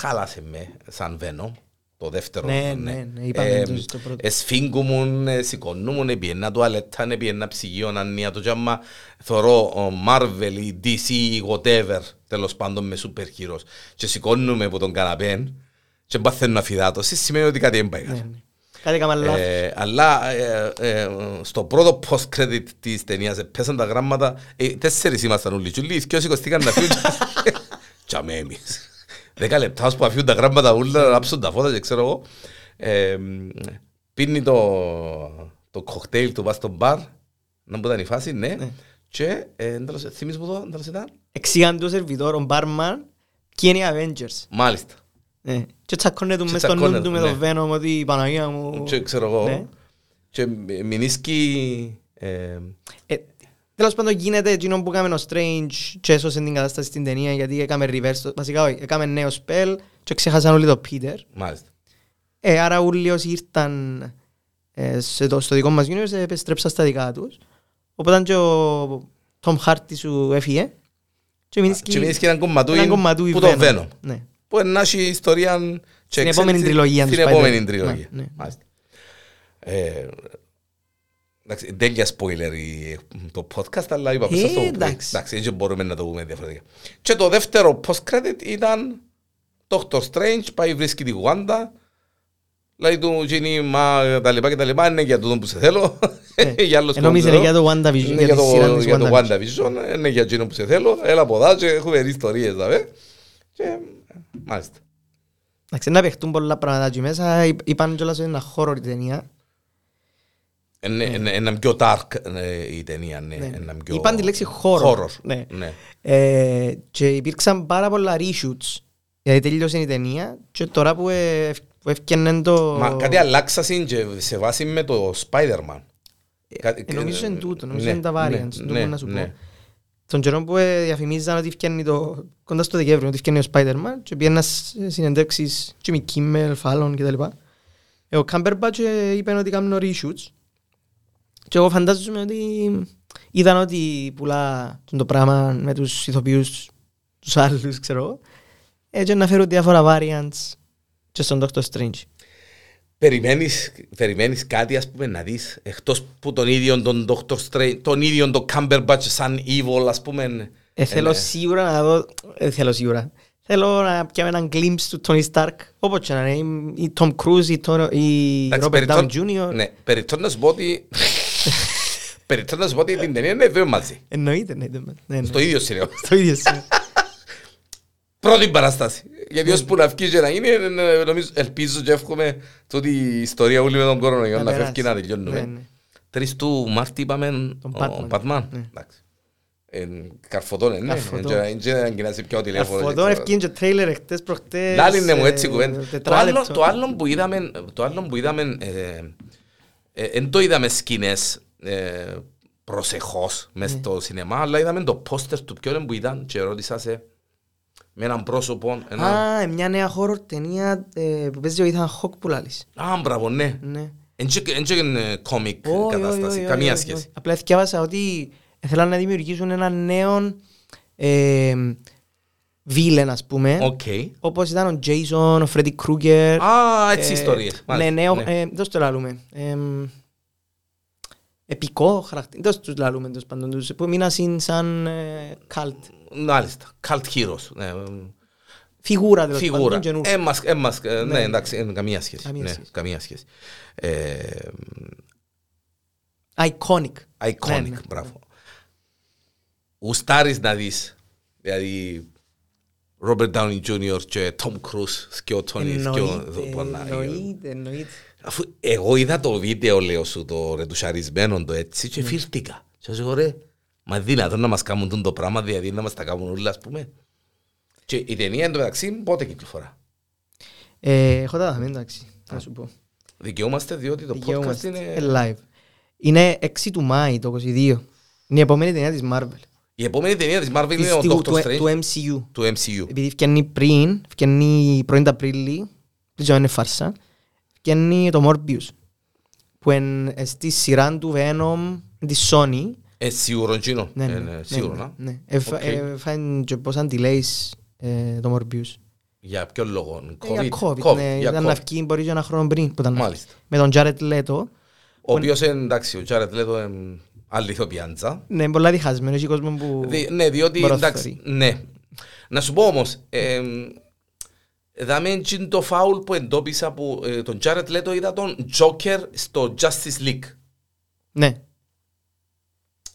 χάλασε με σαν βένο το δεύτερο. Ναι, ναι, ναι, ναι είπαμε το πρώτο. Εσφίγγουμουν, ε, σηκωνούμουν, επιένα τουαλέτα, ε, το τζάμα. Θωρώ Marvel ή DC ή whatever, τέλος πάντων με σούπερ χείρος. Και σηκώνουμε από τον καναπέν και μπαθαίνουν σημαίνει ότι κάτι ναι, ναι. Ε, αλλά στο πρώτο post-credit της ταινίας πέσαν τα γράμματα, ε, τέσσερις ήμασταν και να φύγουν. 10 λεπτά που αφήνουν τα γράμματα ούλα, ράψουν τα φώτα και ξέρω εγώ. Ε, πίνει το, το κοκτέιλ του, πας στο μπαρ, να μου ήταν η φάση, ναι. ναι. Και ε, θυμίζεις που το τέλος ήταν; Εξηγάν σερβιτόρο, μπαρμαν και είναι οι Avengers. Μάλιστα. Ναι. Και τσακώνε μες στο νου του με ναι. το Venom ότι η Παναγία μου... Και ξέρω εγώ. Ναι. Και μηνίσκει... Ε, ε, Ε, Τέλος πάντων γίνεται εκείνο που έκαμε ο Strange και έσωσε την κατάσταση στην ταινία γιατί έκαμε reverse, βασικά όχι, έκαμε νέο spell και ξέχασαν όλοι το Peter. Μάλιστα. Ε, άρα όλοι όσοι ήρθαν ε, σε το, στο δικό μας universe επιστρέψαν στα δικά τους. Οπότε και ο Tom Hardy σου έφυγε και μείνει Και μείνει έναν κομματούι έναν κομματούι που το Venom. Venom. Ναι. Που να έχει ιστορία και Στην επόμενη εξέλιξη τριλογία του Στην Spider-Man. επόμενη τριλογία. Ναι, ναι. Μάλιστα. Ε, Εντάξει, τέλεια spoiler η- το podcast, αλλά είπα Ε, πίσω στο εντάξει. Εντάξει, δεν μπορούμε να το πούμε διαφορετικά. Και το δεύτερο post-credit ήταν Doctor Strange, πάει βρίσκει τη Wanda, λέει του Ginny, μα τα λοιπά και τα λοιπά, είναι για τούτο που σε θέλω. για άλλος Ενώ εμείς που είναι ξέρω. για το WandaVision, Είναι για για τη το, σειρά της για το WandaVision. WandaVision, είναι για εκείνο που σε θέλω. Έλα από εδώ και έχουμε ιστορίες, δαβέ. Και μάλιστα. Εντάξει, να παιχτούν πολλά πράγματα εκεί μέσα. Είπ- Είπαν κιόλας ότι είναι ένα horror η ταινία. Είναι είναι ένα πιο dark ε, η ταινία, ναι. Ναι. Ένα πιο... Είπαν τη λέξη horror. Horror, Ναι. ναι. Ε, και υπήρξαν πάρα πολλά reshoots. Γιατί τελείωσε η ταινία και τώρα που, ε, που έφτιανε το... Μα κάτι αλλάξασαν και σε βάση με το Spider-Man. Κάτι- Ε, νομίζω είναι τούτο, νομίζω ναι, είναι τα ναι, variants, το ναι, μπορώ να σου ναι. πω. Τον καιρό που ε, διαφημίζαν ότι φτιάχνει το... κοντά στο Δεκέμβριο ότι φτιάχνει ο Spider-Man και πήγαινα σε συνεντεύξεις Jimmy Kimmel, Fallon κτλ. Ε, ο Cumberbatch ε, είπε ότι κάνουν reshoots και εγώ φαντάζομαι ότι είδαν ότι πουλά το πράγμα με τους ηθοποιούς τους άλλους, ξέρω εγώ. Έτσι να φέρουν διάφορα variants και στον Doctor Strange. Περιμένεις, περιμένεις κάτι ας πούμε να δεις εκτός που τον ίδιο τον Dr. Strange, τον ίδιο τον Cumberbatch σαν evil ας πούμε. Ε, θέλω ε, σίγουρα να δω, ε, θέλω σίγουρα. Θέλω να πιάμε έναν glimpse του Tony Stark, όπως και να είναι, ή Tom Cruise ή, Tony, ή εντάξει, Robert Downey περιπτώ- Jr. Ναι, περιπτώ να σου πω ότι περιπτώ να σου πω ότι την ταινία είναι δύο μαζί. Εννοείται, ναι, ναι, ναι, ναι. Στο ίδιο σειρά. Στο ίδιο σημείο. Πρώτη παράσταση. Γιατί ως που να βγει και να είναι, ε, ε, νομίζω, ελπίζω και εύχομαι ότι η ιστορία όλη με τον κορονοϊό Να να περάσει. φεύγει να Ναι, τελειώνουμε. ναι. Τρεις του Μάρτη είπαμε Τον ο Batman. Πατμάν. Ναι. Εντάξει. Ε, Καρφωτόν, είναι. Καρφωτόν. Δεν αγκινάσει πια ο τηλέφωνο. Καρφωτόν ευκήγε και τρέιλερ εχθές προχτές. Λάλη είναι μου ε, έτσι κουβέντα. Το τετράλεπτο. άλλο, το άλλο που είδαμε, το άλλο που είδαμε, ε, ε, εν το είδαμε σκηνές ε, προσεχώς μες Ναι. στο σινεμά, αλλά είδαμε το πόστερ του ποιον που ήταν και ρώτησα σε με έναν πρόσωπο. Ένα... Α, ε, μια νέα horror ταινία ε, που παίζει ο Ethan Hawke που λαλείς. Α, μπράβο, ναι. Ναι. Εν και είναι κόμικ Όχι, όχι, κατάσταση, όχι, καμία όχι, σχέση. όχι. Απλά διάβασα ότι θέλαν να δημιουργήσουν ένα νέο ε, villain, ας πούμε. Οκ. Όπως ήταν ο Jason, ο Freddy Krueger. Α, έτσι Ε, ιστορίες. Ναι, Μάλιστα, νέο, ναι. ε, δώσ' το λαλούμε. Εμ, επικό χαρακτήρα. Δώσ' τους λαλούμε τέλος πάντων. Τους που μείναν σαν ε, cult. Μάλιστα. Cult heroes. Ναι, ε, Φιγούρα τέλος Φιγούρα. πάντων. καινούργια. Έμας, έμας, ε, ναι, Ναι. εντάξει, ε, καμία σχέση. Καμία Ναι, σχέση. καμία σχέση. Ε, Iconic. Iconic, Ναι, ναι. μπράβο. Ουστάρεις να δεις, δηλαδή, Robert Downey Jr. και Tom Cruise σκιώτονι, Εννοείται, εννοείται, εννοείται. Αφού εγώ είδα το βίντεο, λέω σου, το ρετουσαρισμένο το έτσι Ναι. και φίλτηκα. Και σου ρε, μα δυνατόν να μας κάνουν τούτο το πράγμα, δηλαδή να μας τα κάνουν όλα, ας πούμε. Και η ταινία εν τω μεταξύ πότε κυκλοφορά; Ε, Έχω τα δαμένα, εντάξει, να σου πω. Δικαιούμαστε διότι το podcast Δικαιούμαστε. είναι... Ε, live. Είναι 6 του Μάη το 22. Είναι η επόμενη ταινία της Marvel. Η επόμενη ταινία της Marvel είναι Της- ο του- Doctor του- Strange Του MCU. του MCU. Επειδή φκαίνει πριν, φκαίνει πρώτην Απρίλη, δεν ξέρω αν είναι φάρσα, φκαίνει το Morbius. Που είναι στη σειρά του Venom της Sony. Ε, σίγουρο εκείνο. Ναι, Ε, ναι, ναι, ναι, Σίγουρο, ναι, να. ναι. Εφα- Οκ. ε, Φάνε και πόσα delays ε, το Morbius. Για ποιο λόγο. Για COVID. COVID, ναι, για ήταν να COVID. βγει μπορεί και ένα χρόνο πριν που ήταν να βγει. Μάλιστα. Με τον Jared Leto. Ο οποίος εντάξει, ο Τζάρετ Λέτο είναι άλλη ηθοποιάντζα. Ναι, είναι πολλά διχασμένος. Έχει κόσμο που... Δι- Ναι, διότι Μπορεί να εντάξει, ναι. Να σου πω όμως, ε, δάμε τζιν το φάουλ που εντόπισα που ε, τον Τζάρετ Λέτο είδα τον Joker στο Justice League. Ναι,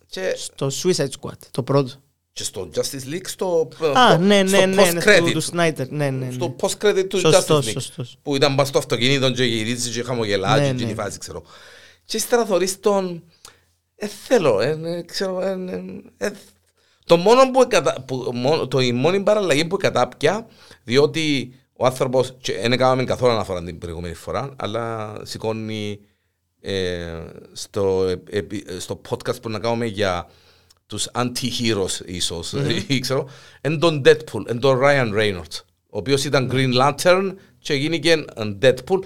Και, στο Suicide Squad, το πρώτο. και στο Justice League στο, Α, στο- ναι, στο ναι, ναι, ναι, post-credit. του- του Snyder. Ναι, ναι, ναι. στο post-credit του Σωστός, Justice League. σωστός. Που ήταν πας στο αυτοκίνητο και γυρίζει και χαμογελά Ναι, και ναι. γίνει φάση, ξέρω. Και ύστερα θωρείς τον... Ε, θέλω, ε, ε, ξέρω, ε, ε, ε, το μόνο που, εκατα, που μόνο, το, η μόνη παραλλαγή που κατάπια, διότι ο άνθρωπος, και δεν έκαναμε καθόλου αναφορά την προηγούμενη φορά, αλλά σηκώνει ε, στο, ε, επί- στο podcast που να κάνουμε για τους anti-heroes ίσως, ή ξέρω, εν τον Deadpool, εν τον Ryan Reynolds, ο οποίος ήταν Green Lantern και γίνηκε Deadpool.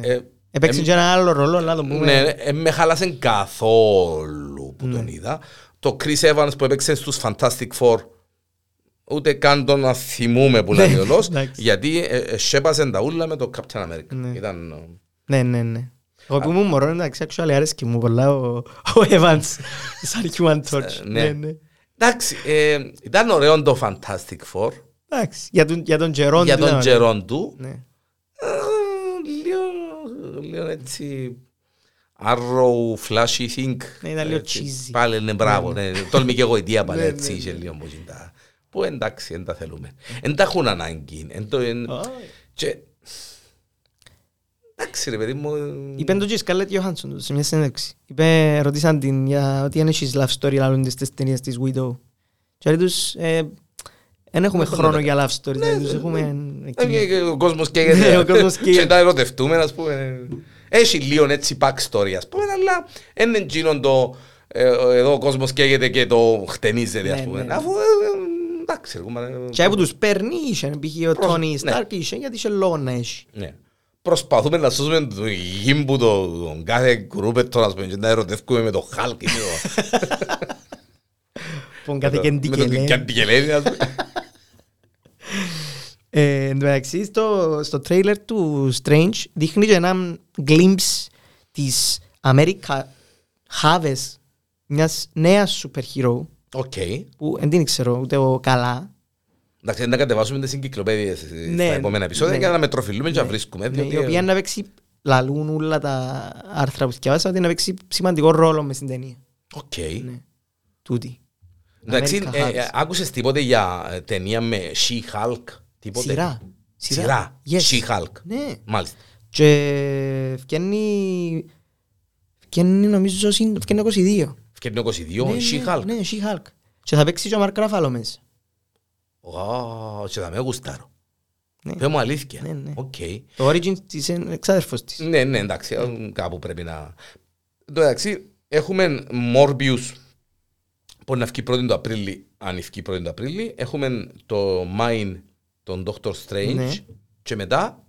Ε, Έπαιξε και ένα άλλο ρόλο, να το ναι, πούμε. ναι, ε, με χάλασε καθόλου που τον είδα. Το Chris Evans που έπαιξε στους Fantastic Four, ούτε καν τον να θυμούμε που λέει ο λόγος, εντάξει. γιατί ε, ε, σέπασε τα ούλα με το Captain America. Ναι. Ήταν, ε, Ναι, ναι, ναι. Εγώ που ήμουν μωρό, εντάξει, actually άρεσε μου πολλά ο, ο Evans σαν Human Torch. ναι. Ναι, ναι. Εντάξει, ε, ήταν ωραίο το Fantastic Four Εντάξει, για τον, για τον Τζερόν για του τον ήταν καιρόν του. Ωραίο. Ναι. Ε, Λίγο, λίγο έτσι Arrow, flashy think. Ναι, ήταν λίγο Έτσι, cheesy. Πάλι ναι, μπράβο. ναι. Τόλμη και εγώ η δία πάλι Ναι, έτσι ναι, είχε λίγο που γίνεται. Που εντάξει, δεν τα θέλουμε. Δεν τα έχουν ανάγκη. εν το- εν- Α, και- Εντάξει ρε παιδί μου. ε, Είπε το και η Σκάλετ Johansson σε μια συνέντευξη. Είπε, ρωτήσαν την για ότι αν έχεις love story λάλλον στις ταινίες της Widow. Και λέει τους, ε, δεν έχουμε έχουμε χρόνο να- για love story, δηλαδή τους έχουμε... ε, εκεί. και- και Ο κόσμος Ναι, καίγεται. ο κόσμος καίγεται. Και τα ερωτευτούμε, ας πούμε. Έχει λίγο έτσι backstory, ας πούμε, αλλά δεν είναι εκείνο το... ε, Εδώ ο κόσμος καίγεται και το χτενίζεται, ας Ναι, πούμε. ναι. Αφού, ε, εντάξει, εγώ, Και από τους παίρνει είχε, π.χ. ο Προς- Τόνι ναι. Στάρκ είχε, γιατί είχε λόγος να έχει. Ναι. Προσπαθούμε να σώσουμε το γη που το, τον κάθε γκρούπετο, ας πούμε, και να ερωτεύκουμε με το Χάλκ ή με το... Πον κάθε με το- κέντη με το και λέει. Καντικελένη, ας πούμε. Ε, Εν τω μεταξύ, στο, στο τρέιλερ του Strange δείχνει και ένα glimpse της Αμέρικα Χάβες, μιας νέας σούπερ hero, Οκ. που δεν την ξέρω ούτε ο καλά. Εντάξει, να κατεβάσουμε τις εγκυκλοπαίδειες Ναι, στα επόμενα επεισόδια ναι. και να μετροφιλούμε και να βρίσκουμε. Ναι, διότι, η οποία ε, να παίξει, λαλούν όλα τα άρθρα που σκιάβασα, ότι να παίξει σημαντικό ρόλο μες στην ταινία. Οκ. Ναι. Τούτη. Εντάξει, America ε, Chavez. ε, άκουσες τίποτε για ε, ταινία με She-Hulk, τίποτε; Σειρά. Σειρά. Yes. She-Hulk. Ναι. Μάλιστα. Και φκαίνει... Φκαίνει νομίζω συν- φκαίνει 22. Φκαίνει 22, Ναι, ναι, She-Hulk. Ναι, She-Hulk. Και θα παίξει και ο Μαρκ Ράφαλο μέσα. Ω, και θα με γουστάρω. Ναι. Πες μου αλήθεια. Ναι, ναι. Οκ. Το Origin της είναι εξάδερφος της. Ναι, ναι, εντάξει, ε, κάπου πρέπει να... Εν τω μεταξύ, έχουμε Morbius που να βγει 1η του Απρίλη, αν βγει 1η του Απρίλη. Έχουμε το Mine, τον Doctor Strange. Ναι. Και μετά,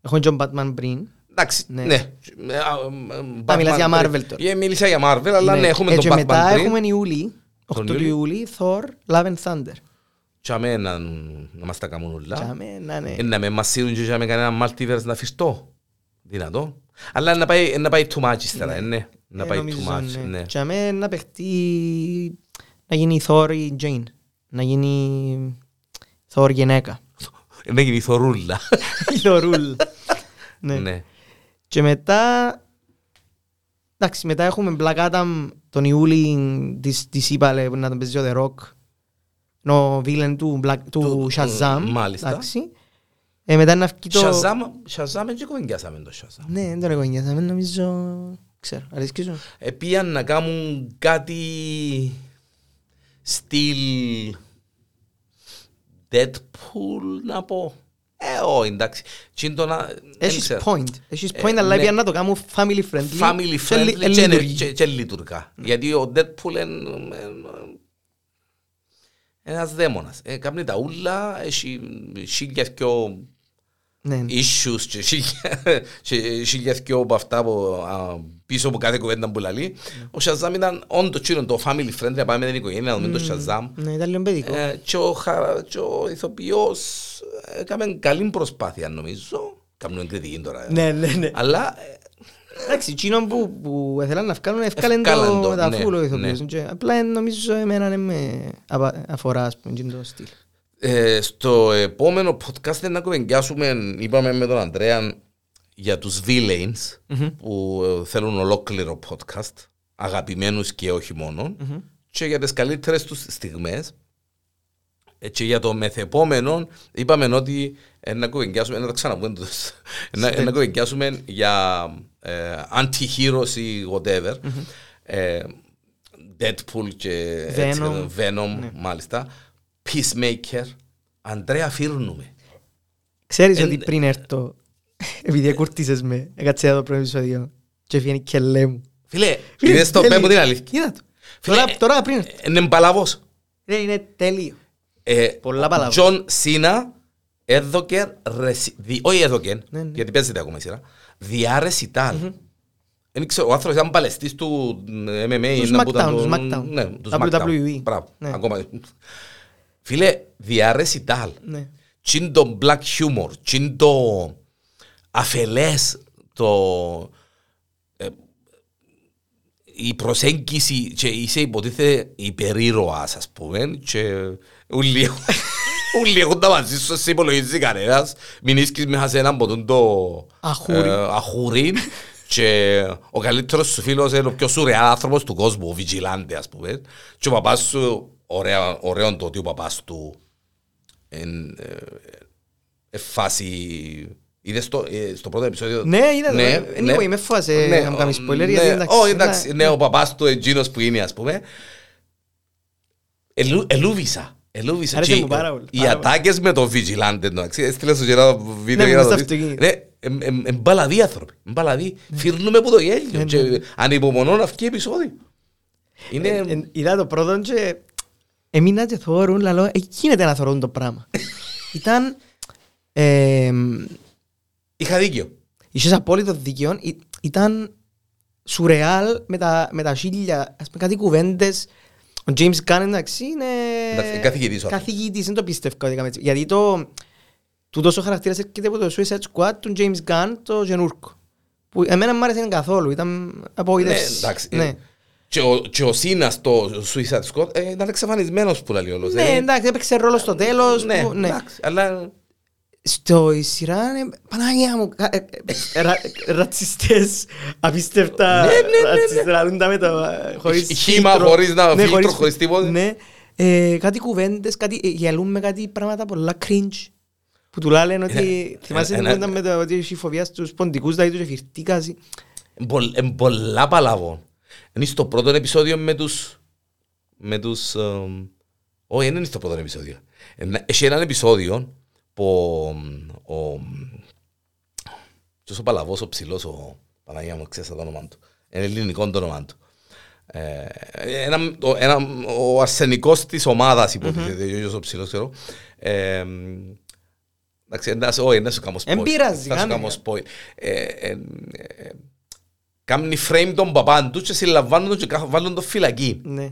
Έχω τον Batman πριν. εντάξει, Ναι. ναι. Ε, α, ε, Α, μιλάς για Batman, Marvel τώρα. Ε, Μίλησα για Marvel, αλλά ναι, έχουμε Ε, τον και Batman μετά πριν. έχουμε Ιούλη, 8 Τον του Ιούλη. Ιούλη, Thor, Love and Thunder. Και αμέ να, να μας τα κάνουν όλα. Τσάμε, να ναι. Ε, Να με μας σύρουν και με κανένα multiverse να φυστώ. Δυνατό. Αλλά να πάει, να πάει too much ύστερα, ε, ναι. Να Ε, πάει νομίζω, too much, ναι. ναι. Τσάμε να παιχτεί, να γίνει η Thor η Jane. Να γίνει Thor γυναίκα. Να γίνει θορούλα. Η Θορούλ. Ναι. Ναι. Και μετά... Εντάξει, μετά έχουμε Black Adam τον Ιούλη της, της είπα που να τον παίζει ο The Rock. Ο villain του, Black, του Του- Shazam. μάλιστα. Εντάξει. Ε, μετά να βγει το... Shazam, Shazam δεν κουβεντιάσαμε το Shazam. Ναι, δεν τον εγωνιάσαμε, νομίζω... Ξέρω, αρέσκει σου. Επίαν να κάνουν κάτι στυλ Deadpool να πω. Ε, όχι, εντάξει. Τι είναι το να- δεν Έχεις ξέρω. point. Έχεις Ε, point, αλλά ναι. έπιαν να το κάνουν family friendly. Family και λι- friendly ε, και- λειτουργεί. και- και λειτουργά. Γιατί ο Deadpool είναι ένας δαίμονας. Ε, Κάνει τα ούλα, έχει χίλια πιο Ναι. issues και χίλια- και χίλια δυο από αυτά που, α, πίσω από κάθε κουβέντα που λαλεί. Ο Shazam ήταν όντως τσίνο το family friendly, να πάμε με την οικογένεια, να δούμε το Shazam. Ναι, ήταν λίγο παιδικό. Ε, και, ο, χαρα- και ο ηθοποιός ε, έκαμε καλή προσπάθεια νομίζω. Κάνουμε κριτική τώρα. ε. Ναι, ναι, ναι. Αλλά ε, Εντάξει, εκείνο που, που ήθελαν να βγάλουν, ευκάλεν Ευκάλαν το το, τα ναι, φούλο ναι. ηθοποιός. Και Απλά ε, νομίζω εμένα δεν με απα- αφορά, ας πούμε, εκείνο το στυλ. Ε, στο επόμενο podcast να κουβεντιάσουμε, είπαμε με τον Ανδρέα, για τους villains που ε, θέλουν ολόκληρο podcast, αγαπημένους και όχι μόνο, και για τις καλύτερες τους στιγμές. Ε, Και για το μεθεπόμενο είπαμε ότι ε, να κουβεντιάσουμε, να τα ξαναπούμε, τους, να, να κουβεντιάσουμε για ε, anti-heroes ή whatever. Ε, Deadpool και έτσι, Venom. Venom, μάλιστα. Peacemaker. Αντρέα, φύρνουμε. Ξέρεις Εν- ότι πριν έρθω, επειδή εκουρτίσες με, έκατσε εδώ το πρώτο επεισόδιο και βγαίνει και λέει μου. Φίλε, Φίλε, είδες το τέλειο. πέμπω την αλήθεια; Κοίτα το. Φίλε, Τώρα, ε, τώρα πριν έρθω. Είναι μπαλαβός. Ρε, Είναι τέλειο. Ε, Πολλά παλαβά. Τζον Σίνα έδωκε, ρεσι- δι- όχι έδωκε, Ναι, ναι. γιατί παίζεται ακόμα η σειρά, διάρεσιτάλ. Δεν ξέρω, ο άνθρωπος ήταν παλαιστής του ε, MMA. Του να που ήταν SmackDown, το- του SmackDown. Ναι, του WWE. SmackDown. Μπράβο, Ναι. ακόμα. Φίλε, διάρεσιτάλ. Ναι. Τι είναι το black humor, τι είναι το αφελές, το... ε, η προσέγγιση και είσαι υποτίθεται υπερήρωας ας πούμε και ούλοι ούλοι έχουν τα μαζί σου, σε υπολογίζει κανένας μην ίσκεις μέσα σε έναν ποτόν το Αχούρι. ε, αχούρι και ο καλύτερος σου φίλος είναι ο πιο σουρεάλ άνθρωπος του κόσμου, ο Βιτζιλάντε ας πούμε και ο παπάς σου, ωραία, ωραίο το ότι ο παπάς του εν, ε, ε, φάση... Είδες το, ε, στο πρώτο επεισόδιο; Ναι, είδα το. Ε, anyway, με φοβάσαι να μου κάνεις spoiler, ναι, γιατί εντάξει, Όχι, είναι- εντάξει, ναι, ο παπάς του εκείνος που είναι, ας πούμε. Ελού- Ελούβησα. Ελούβησα. Άρεσε Και μου πάρα πολύ, Οι πάρα ατάκες με το Vigilante, εντάξει, έστειλα στο γερά βίντεο Ναι, για να μες το στο δεις. αυτοκίνητο. Ναι, εμ- εμ- εμπαλαδί άνθρωποι. Εμπαλαδί. Φύρνουμε από το Ναι, γέλιο. Και ανυπομονώ να βγει επεισόδιο. Ε, Είναι... ε, Είδα το πρώτο και έμεινα και θόρουν, λαλό, ε, γίνεται να θωρούν το πράγμα. Ήταν... ε, Είχα δίκιο. Είχες απόλυτο δίκαιο. Ή- Ήταν σουρεάλ με τα, με τα χίλια, ας πούμε κάτι κουβέντες. Ο James Gunn εντάξει είναι... Εντάξει, καθηγητής ο άνθρωπος. Καθηγητής, δεν το πιστεύω ότι έκαμε έτσι. Γιατί το... Τούτος ο χαρακτήρας έρχεται από το Suicide Squad του James Gunn, το Γενούρκο. Που εμένα μου άρεσε καθόλου, ήταν Ναι, απογοήτευση. εντάξει. Ναι. Και ο, και ο Σίνας στο Suicide Squad ε, ήταν εξαφανισμένος που λέει όλος. Ναι, ε. εντάξει, έπαιξε ρόλο στο τέλος. Ναι, που- ναι. εντάξει, αλλά Στο η σειρά είναι Παναγία μου κα- ε, ε, ρα- ρατσιστές απίστευτα Ναι, ναι, ναι, ναι. ρατσιστές λαλούν τα με το ε, χωρίς Χύμα, φίλτρο. χωρίς να- Ναι, φίλτρο, χωρίς τίποτα. Ναι, Ε, κάτι κουβέντες, κάτι, ε, γελούν με κάτι πράγματα πολλά cringe που του λένε ότι Ε, θυμάσαι ε, την ε, κουβέντα με το ότι έχει φοβία στους ποντικούς δηλαδή τους εφηρτήκας είναι πολλά παλαβό. Είναι στο πρώτο επεισόδιο με τους... Με τους... εμ, Όχι, δεν είναι στο πρώτο επεισόδιο. Ένα- Έχει ένα επεισόδιο που ο... ο- ποιος ο παλαβός, ο ψηλός, ο... Παναγία μου, ξέρεις το όνομα του. Είναι ελληνικό το όνομα του. Ε, ένα, ο, ένα, ο αρσενικός της ομάδας υποτίθεται, ο ίδιος ο ψηλός, ξέρω. Ε, Εντάξει, να σου- όχι, να σου κάνω spoil. Εν πειράζει, Θα σου κάνε. κάνω spoil. Ε, ε, ε, Κάμνει frame τον παπάν τους και συλλαμβάνουν τον και κα- βάλουν τον φυλακή. Ναι.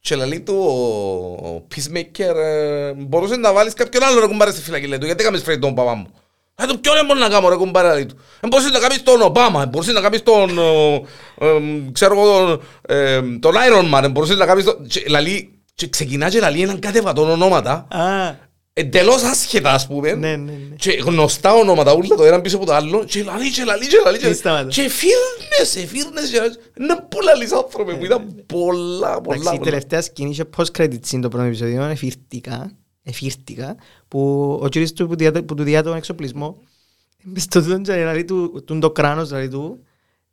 Και λέει του ο- ο Peacemaker ε, μπορούσες να βάλεις κάποιον άλλο ρε κουμπάρε στη φυλακή. Λέει του γιατί κάνεις frame τον παπά μου; Ε, του ποιον μπορεί να κάνω ρε κουμπάρε λέει του. Ε, μπορούσες να κάνεις τον Ομπάμα, ε, μπορούσες να κάνεις τον ε, ε, ξέρω εγώ τον, ε, τον Iron Man, ε, μπορούσες να κάνεις τον... Και λαλεί- Και ξεκινά και λαλεί έναν κατεβατόν ονόματα Α, εντελώς άσχετα ας πούμε ναι, ναι, ναι. και γνωστά ονόματα ούλα το έναν πίσω από το άλλο και λαλεί και λαλεί και λαλεί Και σταμάτα. και φύρνεσαι, φύρνεσαι και λαλείς. είναι πολλά λες άνθρωποι που ήταν πολλά, πολλά Εντάξει, η πολλά. τελευταία σκηνή είχε post-credit scene το πρώτο επεισόδιο, εφήρτηκα, εφήρτηκα, που ο κύριος του που διά- που του διά τον εξοπλισμό, μες στο τούτο και λέει του, τούν το κράνος δηλαδή του,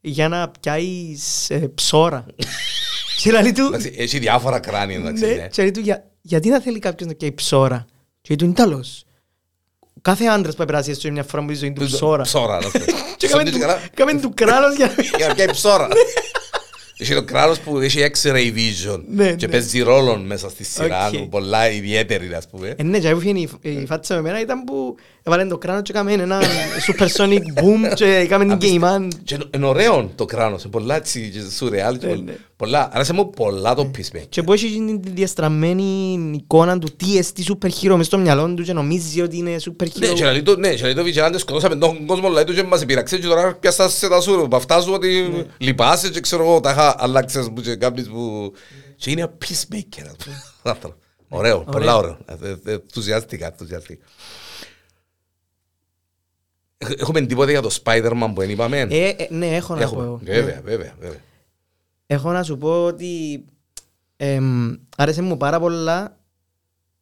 για να πιάεις ε, ψώρα. Και λέει του, Εντάξει, Έχει διάφορα κράνια εντάξει ναι, ναι. και λέει του, «Για- γιατί να θέλει κάποιος να πιάει ψώρα; Και λέει του, είναι τέλος. Κάθε άντρας που περάσει έστω μια φορά μου τη ζωή του ψώρα. Ψώρα να σου πω. Και Σώνει κάμε και του- καλά, κάμε του κράνος για να Για να πιάει ψώρα Έχει το κράνος που έχει X-ray vision Ναι, και ναι. παίζει ρόλο μέσα στη σειρά Οκ. πολλά ιδιαίτερη ας πούμε Ε, ναι, και αφού η, η φάτσα με μένα ήταν που έβαλε το κράνος και έκαμε ένα supersonic boom και έκαμε την game man. Και είναι ωραίο το κράνος, είναι πολλά έτσι και σουρεάλ. και Ναι, πολλά- ναι. Πολλά, άρεσε μου πολλά το Peacemaker. Και που έχει την διαστραμμένη εικόνα του τι εστί super hero μες στο μυαλό του και νομίζει ότι είναι super Ναι, και hero. να λέει το, ναι, και να λέει το Vigilante σκοτώσαμε τον κόσμο, λέει του και μας επειραξε και τώρα πιάσα σε τα σου, αυτά σου ότι Ναι. λυπάσαι και ξέρω εγώ, τα είχα αλλάξες που και κάποιες που... Και είναι peacemaker, ας πούμε, άνθρωπο. Ωραίο, πολλά ωραίο. Ε, ε, Ενθουσιάστηκα, ενθουσιάστηκα. Έχ- Έχουμε τίποτα για το Spider-Man που δεν είπαμε; Ε, ε, ναι, έχω να Έχουμε, πω. βέβαια, βέβαια, βέβαια. Έχω να σου πω ότι εμ, άρεσε μου πάρα πολλά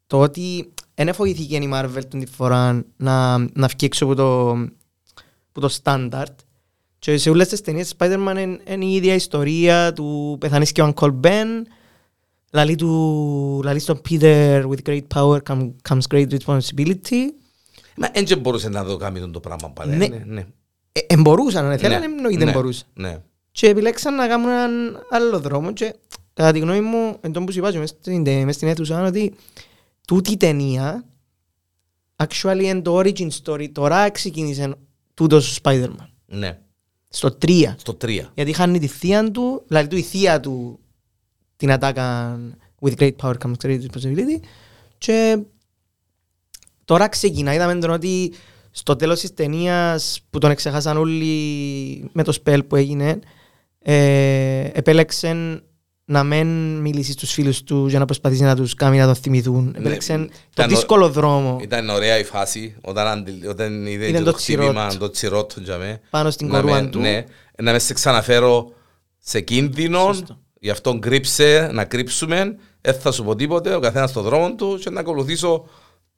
το ότι δεν εφοήθηκε η Marvel την φορά να, να βγει έξω από το, από το standard και σε όλες τις ταινίες Spider-Man είναι, είναι η ίδια ιστορία του πεθανείς και ο Uncle Ben λαλεί, του, λαλεί στον Peter with great power come- comes great responsibility Μα δεν μπορούσε να το κάνει το πράγμα πάλι. Ναι. Ναι, ναι. ε, ε, μπορούσαν, αν θέλανε, Ναι, εννοείται ναι, μπορούσαν Ναι. και επιλέξαν να κάνουν έναν άλλο δρόμο και κατά τη γνώμη μου, εν τω που σου είπα και μες στην, μες στην αίθουσα, ότι τούτη η ταινία actually είναι το origin story, τώρα ξεκίνησε τούτος ο Spider-Man. Ναι. Στο 3. Στο 3. Γιατί χάνει τη θεία του, δηλαδή του η θεία του την ατάκαν with great power comes great responsibility και τώρα ξεκινά, είδαμε τον ότι στο τέλος της ταινίας που τον εξεχάσαν όλοι με το spell που έγινε ε, επέλεξε να μην μιλήσει στους φίλους του για να προσπαθήσει να τους κάνει να τον θυμηθούν. Επέλεξε το Ήταν ο- δύσκολο δρόμο Ήταν ωραία η φάση όταν, αντι- όταν είδε Είδε και το το χτύπημα, τσιρότ. το τσιρότ του για μέ. πάνω στην Να με- κορούα του. Ναι, να με σε ξαναφέρω σε κίνδυνο, Σωστό. γι' αυτό κρύψε, να κρύψουμε, δεν θα σου πω τίποτε, ο καθένας στον δρόμο του και να ακολουθήσω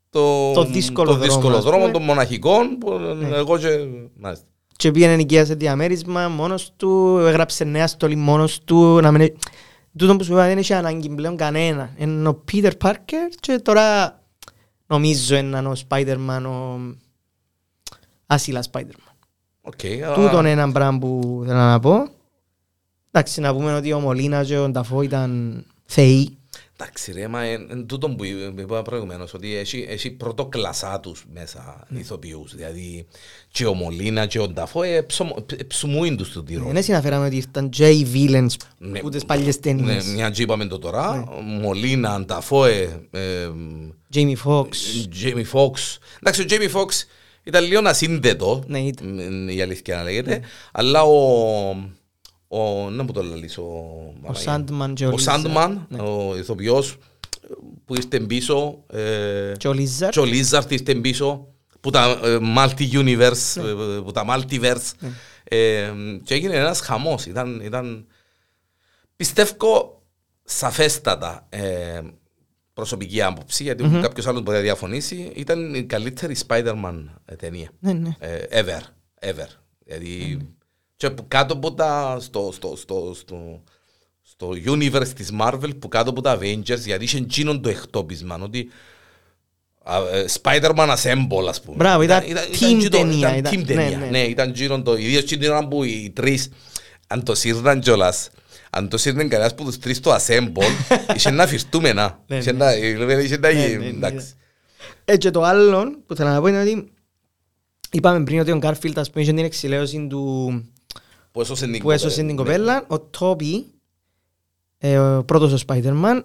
το, Το δύσκολο το δρόμο, δύσκολο ας δρόμο πούμε. των μοναχικών που εγώ και... Μάλιστα. και πήγαινε νοικία σε διαμέρισμα μόνος του, έγραψε νέα στολή μόνος του. Να μην... Τούτο που σου είπα δεν έχει ανάγκη πλέον κανένα. Είναι ο Peter Parker και τώρα νομίζω είναι ο Spider-Man, ο άσυλα Spider-Man. OK, Τούτο α, είναι ένα πράγμα που θέλω να πω. Εντάξει, να πούμε ότι ο Μολίνα και ο Νταφό ήταν θεοί. Εντάξει ρε, μα είναι τούτο που είπα προηγουμένως, ότι έχει, έχει πρώτο τους μέσα Ναι. ηθοποιούς. Δηλαδή και ο Μολίνα και ο Νταφό ε, ψωμο- ε, ψουμούιν τους του τη ρόλη. Δεν συναφέραμε ότι ήρθαν και οι villains Ναι. που τις παλιές ταινίες. Ναι, μια και είπαμε το τώρα, Ναι. Μολίνα, Νταφόε, ε, Jamie Foxx. Τζέιμι Φόξ. Εντάξει, ο Τζέιμι Φόξ ήταν λίγο ασύνδετο, Ναι, ήταν. μ, η αλήθεια να λέγεται, αλλά ο... ο να μου το λαλείς, ο... Ο Sandman και ο Ο Lizard. Σάντμαν, Ναι. ο ηθοποιός που ήρθε πίσω, ε, Και ο Lizard. και ο Λίζαρτ ήρθε πίσω, που τα ε, multi-universe, Ναι. ε, που τα multiverse, ε, και έγινε ένας χαμός. Ήταν, ήταν πιστεύω σαφέστατα ε, προσωπική άποψη, γιατί mm-hmm. κάποιος άλλος μπορεί να διαφωνήσει, ήταν η καλύτερη Spider-Man ε, ταινία. Ναι, ναι. Ε, ever, ever. Δηλαδή, και που κάτω από τα, στο, στο, στο, στο, στο universe της Marvel, που κάτω από τα Avengers, γιατί είχε εκείνον το εκτόπισμα, ότι α, ε, Spider-Man Assemble, ας πούμε. Μπράβο, ήταν team εκείνο- ταινία, Ήταν ήταν- team ναι, ταινία, ναι. ναι, ήταν εκείνον το, ιδίως εκείνη την ώρα που οι τρεις, αν το σύρναν κιόλας, αν το σύρναν κανένας που τους τρεις το Assemble, είχε να φυρτούμε να. Ναι, Είχε ναι. να- είχε να- Ναι, ναι, ναι. εντάξει. Ε, και το άλλο που θέλω να πω είναι ότι είπαμε πριν ότι ο Γκάρφιλτ ας πούμε είχε την εξηλαίωση του Που έσωσε την που έσωσε την ναι. κοπέλα, ο Τόμπι, ε, ο πρώτος ο Spider-Man,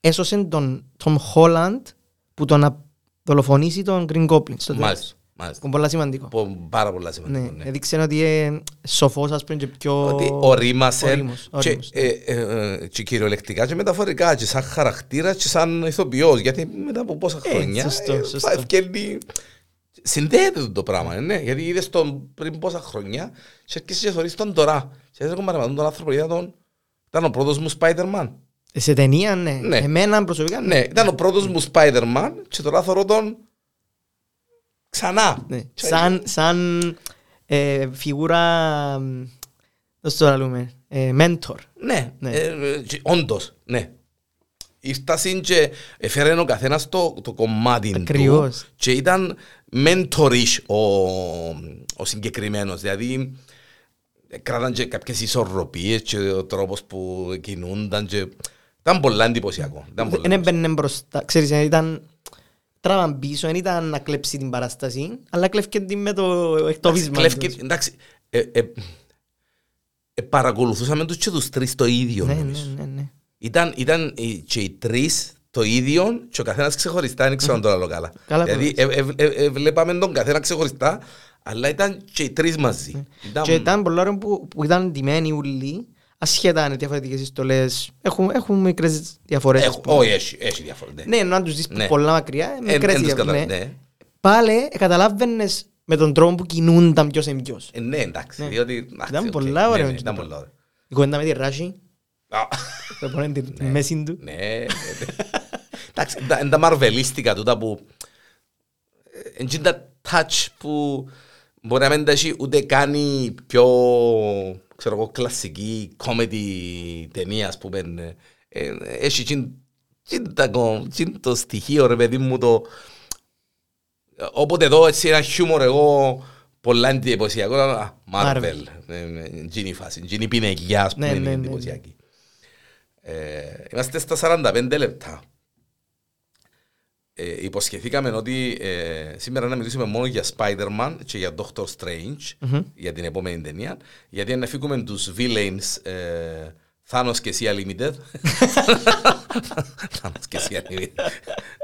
έσωσε τον Tom Holland που τον να δολοφονήσει τον Green Goblin στο τέλος. Μάλιστα, μάλιστα. Που είναι πολλά σημαντικό. Που Πάρα πολλά Ναι, σημαντικό. ναι. έδειξε ότι είναι σοφός ας πούμε και πιο... Ότι ορίμασε ορίμος, και, ορίμος, ναι. ε, ε, ε, και κυριολεκτικά και μεταφορικά και σαν χαρακτήρα και σαν ηθοποιός γιατί μετά από πόσα Ε, χρόνια σωστό, ε, σωστό. θα ευκαιρνεί συνδέεται το πράγμα ναι, γιατί είδες τον πριν πόσα χρόνια και έρχεσαι και θωρείς τον τώρα και δεν έχουμε τον άνθρωπο είδα τον ήταν ο πρώτος μου Spider-Man Ε, Σε ταινία, ναι. Ναι. Εμένα προσωπικά, ναι, ήταν ο πρώτος μου Spider-Man και τώρα θωρώ τον ξανά Ναι. Και- Σαν, σαν ε, φιγούρα, μ, πώς το λέμε, ε, mentor. Ναι, Ναι. ε, ε, και όντως, ναι. Ήρθασαν και έφερε ο καθένας το, το κομμάτι Ακριβώς. του και ήταν μέντορις ο, ο συγκεκριμένος. Δηλαδή, κράταν και κάποιες ισορροπίες και ο τρόπος που κινούνταν και ήταν πολλά εντυπωσιακό. Ήταν πολλά Δεν έμπαινε μπροστά. Ξέρεις, ε, ήταν, τράβαν πίσω, δεν ήταν να κλέψει την παράσταση, αλλά κλέφηκε την με το εκτόπισμα. Κλέφκε- τους. Εντάξει, ε, ε, ε, παρακολουθούσαμε τους και τους τρεις το ίδιο. Ναι, νομίζω. ναι, ναι, ναι. Ήταν, ήταν οι- και οι τρεις το ίδιο και ο καθένας ξεχωριστά, δεν ξέρω αν το άλλο καλά. Καλά δηλαδή ε, ε, ε, ε, βλέπαμε τον καθένα ξεχωριστά, αλλά ήταν και οι τρεις μαζί. Ήταν- Και ήταν πολλά ώρα που, που ήταν ντυμένοι ούλοι, ασχέτα αν είναι διαφορετικές ιστορίες, έχουν, έχουν μικρές διαφορές. ας Έχω- πούμε. Όχι, έχει, έχει διαφορά. ναι. Ναι, ενώ αν τους δεις Ναι. πολλά μακριά, Εν- μικρές εν τους διαφορές. καταλα- ναι. ναι. Πάλι ε, καταλάβαινες με τον τρόπο που κινούνταν ποιος είναι ποιος. Ε, Ναι, εντάξει, Ναι. διότι... εντάξει, Ήταν οκ, πολλά ναι, ωραία ναι, με Ήταν το πολλά ωραία. Η κουβέντα με τη Ράση, Α, θα πάνε τη μέση του. Ναι, ναι, ναι. Εντάξει, τα- είναι τα μαρβελίστικα τούτα που... ε, Είναι τα touch που μπορεί να μην τα έχει ούτε κάνει πιο, ξέρω εγώ, κλασική comedy ταινία, ας πούμε. ε, ε, Έχει τζιν- τζιν τα κο- τζιν το στοιχείο, ρε παιδί μου, το... Όποτε εδώ έτσι ένα χιούμορ εγώ πολλά εντυπωσιακό, α, Marvel, Marvel. ε, ε, τζιν η φάση, τζιν η πινεκιά, ας πούμε, Ναι, είναι ναι, ναι, ναι. εντυπωσιακή. Ε, είμαστε στα 45 λεπτά. Ε, υποσχεθήκαμε ότι ε, σήμερα να μιλήσουμε μόνο για Spider-Man και για Doctor Strange για την επόμενη ταινία γιατί να φύγουμε τους villains ε, Thanos και εσύ Unlimited. Thanos και εσύ Unlimited.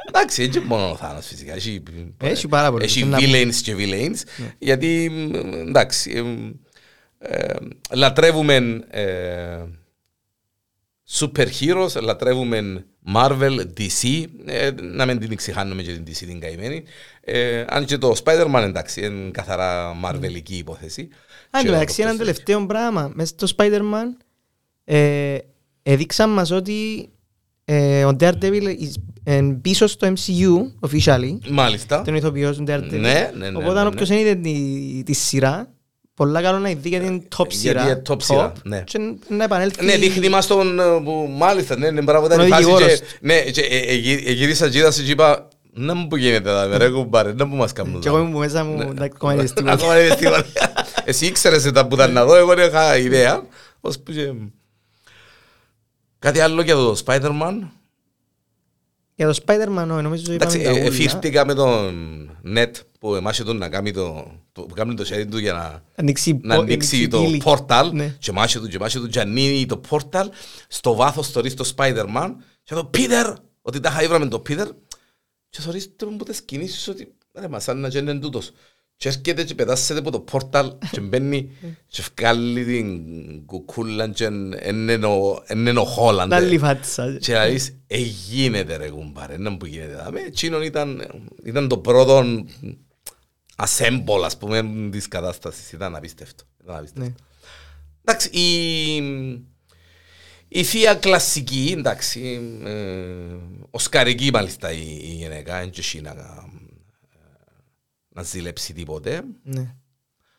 Εντάξει έτσι μόνο ο Thanos φυσικά έχει, Έχει πάρα πολλούς. έχει Να- villains και villains γιατί μ, εντάξει ε, ε, λατρεύουμε ε, super heroes, λατρεύουμε Marvel, DC, ε, να μην την ξεχάνουμε και την DC την καημένη. Ε, αν και το Spider-Man εντάξει, είναι καθαρά Marvelική υπόθεση. Αν Και και ο μεταξύ Doctor ένα Strange. τελευταίο πράγμα, μέσα στο Spider-Man ε, έδειξαν μας ότι ε, ο Daredevil is, ε, πίσω στο MCU officially, Μάλιστα. τον ηθοποιός του Daredevil. Ναι, ναι, ναι, Οπότε ναι, αν ναι. όποιος δεν είδε τη, τη σειρά, πολλά καλό να δει γιατί είναι top γιατί σειρά. είναι top σειρά, ναι. Και να επανέλθει... Ναι, δείχνει μας τον ε, που μάλιστα, ναι, ναι, μπράβο, ήταν Ο η φάση δικηγόρος. και, ναι, και ε, ε, γυ- ε, γύρισα και είδα και είπα, να μου που γίνεται εδώ, ρε κουμπάρε, να μου μας κάνουν Και εγώ εδώ». ήμουν μέσα μου, εντάξει, ακόμα είδες τίποτα. Ακόμα δεν είδες τίποτα. Εσύ ήξερες τα που ήταν να δω, εγώ δεν είχα ιδέα. Ως που και- Κάτι άλλο για το Spider-Man. Για το Spider-Man, όχι, νομίζω Εντάξει, είπαμε τα ε, ούλα. εφήρθηκα με τον Net που εμάς τον να κάνει το, το, που κάνει το χέρι του για να, Ανοίξει να πο- ανοίξει το πύλη. portal Ναι. και μάσε του και μάσε του και ανοίγει το portal στο βάθος θωρείς το Spider-Man και το Peter, ότι τα χαΐβραμε το Peter και θωρείς τον που τις κινήσεις ότι ρε μας σαν να και είναι τούτος και έρχεται και πετάσσεται από το portal και μπαίνει και βγάλει την κουκούλα και είναι ο- είναι ο Holland Να λιφάτσα. και να δεις, ε, γίνεται ρε κουμπάρε, να που γίνεται. δάμε. Εκείνον ήταν, ήταν το πρώτο assemble, ας πούμε, της κατάστασης. Ήταν απίστευτο. Ήταν απίστευτο. Ναι. Εντάξει, η, η θεία κλασική, εντάξει, ε, οσκαρική μάλιστα η, η γυναίκα, δεν έχει να, να ζηλέψει τίποτε. Ναι.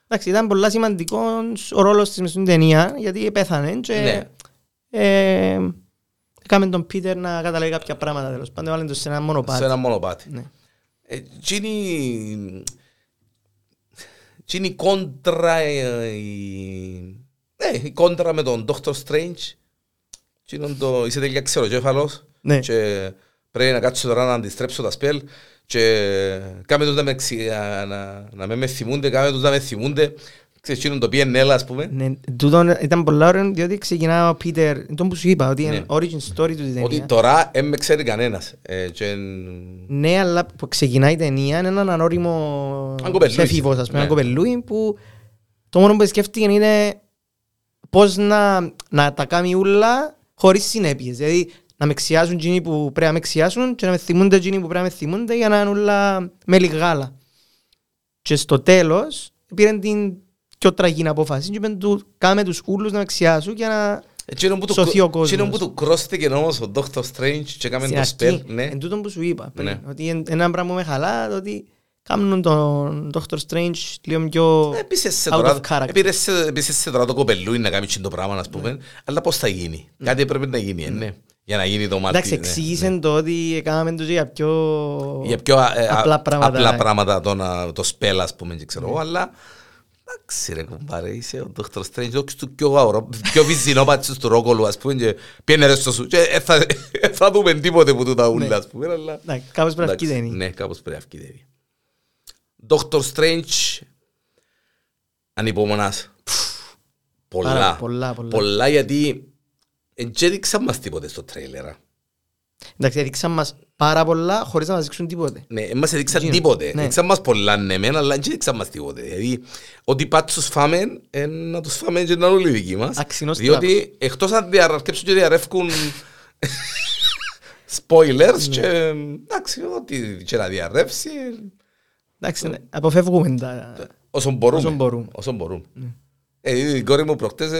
Εντάξει, ήταν πολλά σημαντικός ο ρόλος της μες στην ταινία, γιατί πέθανε και Ναι. ε, έκαμε τον Πίτερ να καταλέγει κάποια πράγματα τέλος πάντων, βάλει το σε ένα μονοπάτι. Σε ένα μονοπάτι. Ναι. Ε, Τι είναι τι είναι η κόντρα ε, η, ναι, η κόντρα με τον Dr. Strange τι είναι το, είσαι τελικά ξεροκέφαλος Ναι. και πρέπει να κάτσω τώρα να αντιστρέψω τα σπέλ και κάμε τους να με, ξυ- να, να, να με με θυμούνται, κάμε τους να με θυμούνται ξέρεις, τι είναι το PNL ας πούμε Ναι, τούτο ήταν πολλά ωραίο διότι ξεκινά ο Πίτερ, τον που σου είπα, ότι είναι Ναι. origin story του τη ότι ταινία. τώρα δεν με ξέρει κανένας ε, και, Ναι, αλλά που ξεκινάει η ταινία είναι έναν ανώριμο Έναν κοπελούι. σεφίβος, ας πούμε, Ναι. έναν κοπελούι που το μόνο που σκέφτηκε είναι πώς να, να τα κάνει ούλα χωρίς συνέπειες. Δηλαδή να με ξιάσουν εκείνοι που πρέπει να με ξιάσουν και να με θυμούνται εκείνοι που πρέπει να με θυμούνται για να είναι όλα με γάλα. Και στο τέλος πήραν την πιο τραγική απόφαση και είπαν του κάμε τους ούλους να με ξιάσουν για να... Εκείνο που του, Σωθεί ο κόσμος. εκείνο που του κρόστηκε όμως ο Dr. Strange και έκαμε Στην το αρχή, spell, ναι. εν τούτον που σου είπα πριν, Ναι. ότι εν- ένα πράγμα που με χαλά, το ότι κάνουν τον Dr. Strange λίγο πιο... Επίσης σε out τώρα, of character. επίσης σε- επίσης σε τώρα το κοπελούι να κάνει το πράγμα, ας πούμε, αλλά πώς θα γίνει; Κάτι πρέπει να γίνει, ε, ναι. Για να γίνει το μάτι. Εντάξει, ναι, εξήγησαν ναι. το ότι έκαναμε το για πιο... Για πιο ε, απλά α- πράγματα. απλά πράγματα το, να- το spell, ας πούμε, και ξέρω εγώ, αλλά Εντάξει ρε κουμπάρε, είσαι ο Dr. Strange, όχι του πιο αωρό, πιο βυζινόπατσος του ρόκολου, ας πούμε, και πιένε ρε στο σου. Και ε, θα, ε, θα δούμε τίποτε που του τα ούλα, Ναι. ας πούμε, αλλά... Εντάξει, κάπως πρέπει να βγει Εντάξει, ταινία. Ναι, κάπως πρέπει να βγει ταινία. Dr. Strange, ανυπομονάς. Πολλά. Πάρα πολλά, πολλά. Πολλά γιατί δεν έδειξαν μας τίποτε στο τρέιλερ. α. Εντάξει, έδειξαν μας πάρα πολλά χωρίς να μας δείξουν τίποτε. Ναι, δεν μας έδειξαν Εκείνο. τίποτε. Ναι. Έδειξαν μας πολλά ναι μεν, αλλά δεν έδειξαν μας τίποτε. Δηλαδή, ό,τι πάτσους φάμε, ε, να τους φάμε και να είναι όλοι δικοί μας. Αξινός Διότι εκτός αν διαρκέψουν και διαρρεύκουν spoilers Ναι. και εντάξει, ό,τι και να διαρρεύσει, Εντάξει, ναι, αποφεύγουμε τα... όσο μπορούμε. Όσο μπορούμε. Όσο μπορούμε. Ε, η κόρη μου προχτές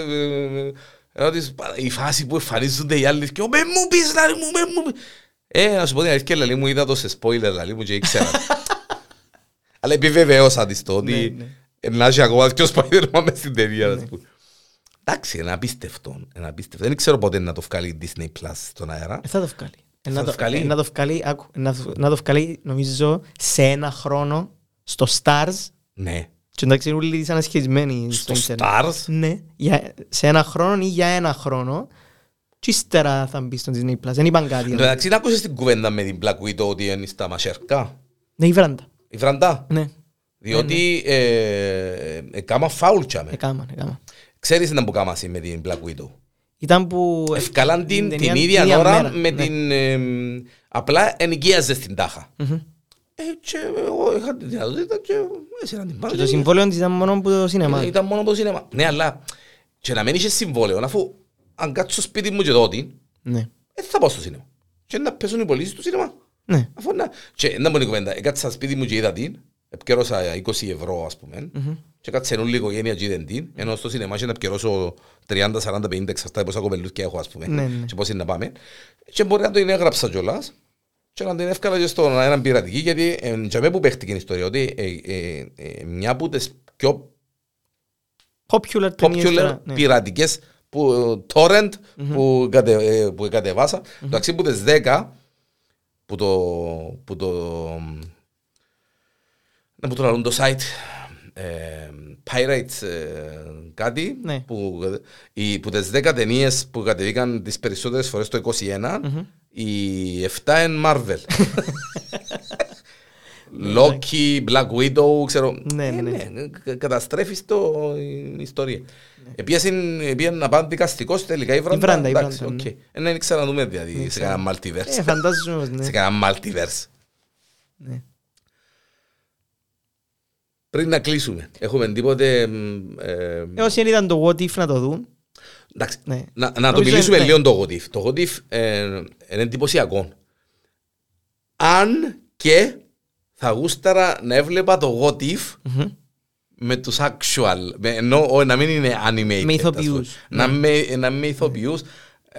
ε, ε, ε, ρώτησε, «Πα- η φάση που εμφανίζονται οι άλλοι και «Μεν μου πεις, λαλή μου, μεν μου πεις». Ε, να σου πω την αλήθεια, λαλή μου είδα το σε spoiler, λαλή μου και ήξερα. Αλλά επιβεβαίωσα της το Ναι, ότι ναι. ε, να έχει ακόμα και ο Spider-Man μες στην ταινία. να σου πω. Εντάξει, είναι απίστευτο. είναι απίστευτο. Δεν ξέρω πότε να το βγάλει η Disney Plus στον αέρα. Ε, Θα το βγάλει. Ε, Θα να το το- βγάλει. ε, Να το βγάλει, άκου, να το- να το βγάλει, νομίζω, σε ένα χρόνο στο Stars Ναι. Και εντάξει είναι όλοι ανασχετισμένοι στο Στο ίντερνετ. Stars; Ναι, για, σε ένα χρόνο ή για ένα χρόνο και ύστερα θα μπει στο Disney Plus. Δεν είπαν κάτι. αλλά- Εντάξει, να ακούσεις την κουβέντα με την Black Widow ότι είναι στα μασέρκα. Ναι, η βράντα. Η βραντά. Ναι, Διότι ε, ε, κάμα φάουλ τσάμε. έκαναν, έκαναν. Ξέρεις να που κάμασαι με την Black Widow; Ήταν που... Ευκαλάν την, ταινία την ίδια ώρα μέρα, με ναι. την... ε, απλά ενοικίαζες στην τάχα. Μμμ. Ε, και εγώ είχα τη δυνατότητα και έσυρα την πάρω. Και το συμβόλαιο της ήταν μόνο που το σινεμά. Ήταν μόνο από το σινεμά. Ναι, αλλά και να μην είχες συμβόλαιο, αφού αν κάτσω στο σπίτι μου και τότε, Ναι, δεν θα πάω στο σινεμά. Και να πέσουν οι πωλήσεις του σινεμά. ναι. Αφού να... Και να μου είναι η κουβέντα, έκατσα στο σπίτι μου και είδα την, επικαιρώσα 20 ευρώ ας πούμε, και κάτσε όλη η οικογένεια και είδαν την, ενώ στο σινεμά και να επικαιρώσω 30, 40, 50, εξαρτάται πόσα κοπελούθια έχω ας πούμε, Ναι, ναι. και πώς είναι να πάμε. Και μπορεί να το είναι έγραψα κιόλας, και να την εύκολα και στον έναν πειρατική, γιατί ε, για μένα που παίχτηκε η ιστορία, ότι ε, ε, ε, μια από τις πιο Popular ταινίες popular τώρα, ναι. πειρατικές που, torrent που, κατε, ε, που κατεβάσα. Εντάξει που τις 10 που το, που το, να που το λαλούν το site ε, Pirates ε, κάτι Ναι. που, οι, που τις 10 ταινίες που κατεβήκαν τις περισσότερες φορές το 21 οι 7 είναι Marvel Loki, Black Widow, ξέρω. Ναι, Ε, ναι. κα- Καταστρέφεις το η ιστορία. Επίσης να πάνε δικαστικός τελικά η Βράντα. Βράντα, η εντάξει, Βράντα, οκ. Ε, Δεν ήξερα να δούμε δηλαδή σε ξέρω. κανένα multiverse. Ε, φαντάζομαι, ναι. Σε κανένα multiverse. Ναι. Πριν να κλείσουμε, έχουμε τίποτε... μ, ε, Ε, Όσοι δεν είδαν το What If να το δουν, Εντάξει, Ναι. να, να το Νομίζω μιλήσουμε είναι- λίγο το What If. Το What If ε, είναι εντυπωσιακό. Αν και θα γούσταρα να έβλεπα το What If Μμμ. με τους actual, με, ενώ ο, να μην είναι animated. Με ας πούμε. ηθοποιούς. Να, Ναι. με, να με ηθοποιούς,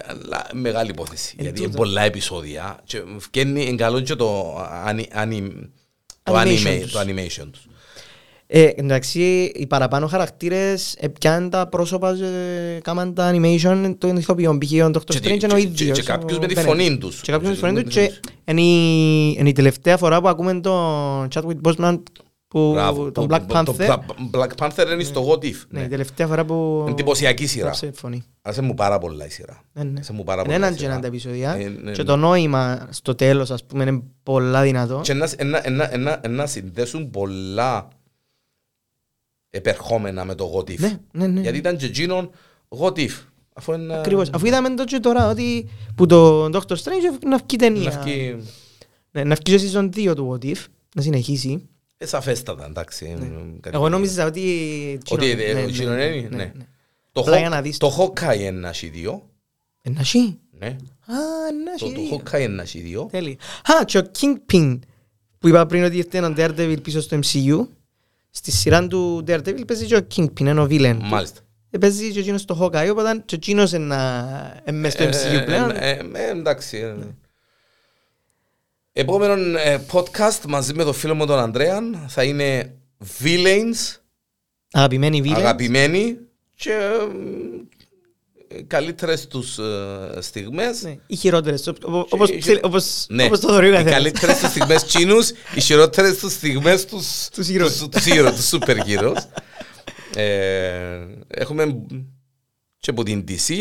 αλλά μεγάλη υπόθεση. Εν γιατί είναι τούτο. πολλά επεισόδια και βγαίνει εν καλό και το, ανι, ανι, το, Animation anime, τους. το animation τους. Ε, εντάξει, οι παραπάνω χαρακτήρες επιάνουν τα πρόσωπα, ε, κάμαν τα animation των ηθοποιών. Π.χ. ο Dr. Και τι- Strange είναι ο και- ίδιος. και κάποιους ο με τη Benedict. φωνή τους. Και κάποιους με τη φωνή τους. Κάποιους Και είναι η, είναι η τελευταία φορά που ακούμε τον Chadwick Boseman, που, Μπράβο. τον Το- Black το- το Panther. Bla- Black Panther είναι στο What If. Ναι, ναι. η τελευταία φορά που... Εντυπωσιακή σειρά. γράψε φωνή. Άσε μου πάρα πολλά η σειρά. Ναι, ναι. Άσε μου πάρα Είναι πολλά η έναν και σειρά. έναν τα επεισόδια. Ε, ναι, Και ναι. το νόημα στο τέλος, ας πούμε, είναι πολλά δυνατό. Και να- να- να- να- να συνδέσουν πολλά επερχόμενα με το What If. Ναι, ναι, ναι. Γιατί ήταν και εκείνον What If. Αφού είναι... Ακριβώς. Αφού είδαμε το και τώρα ότι που το Doctor Strange να βγει Να ταινία. βγει Ναι, να βγει στο season 2 του What If, να συνεχίσει. ε, σαφέστατα, εντάξει. κάτι- Εγώ νόμιζα ότι... Ότι εκείνο- ε, ναι, ο ναι, εκείνον ναι, είναι, ναι, ναι. ναι. Το Απλά Hawk- για να δεις Το Hawkeye είναι να έχει δύο. Ε, να έχει. Ναι. Α, να Το έχει. το Hawkeye είναι να έχει δύο. Τέλει. Α, και ο Kingpin που είπα πριν ότι ήρθε έναν Daredevil πίσω στο MCU. Στη σειρά του Daredevil παίζει και ο Kingpin, είναι ο villain. του. Μάλιστα. Ε, Παίζει και εκείνος στο Hawkeye, οπότε και εκείνος είναι να- είναι μες στο Ε, MCU πλέον. ε, ε, ε, εντάξει. ε. Επόμενο ε, podcast μαζί με τον φίλο μου τον Ανδρέαν θα είναι Villains, Αγαπημένοι villain. αγαπημένοι και ε, καλύτερες τους ε, στιγμές. Ναι, οι χειρότερες. Οπ- οπ- Όπως, και- ξέρει- όπως, Ναι, όπως το θεωρεί ο οι καθένας. καλύτερες τους στιγμές Τσίνους, οι χειρότερες τους στιγμές τους Τους ήρωες. τους- τους ήρωες, τους super heroes. Ε, έχουμε και από την DC,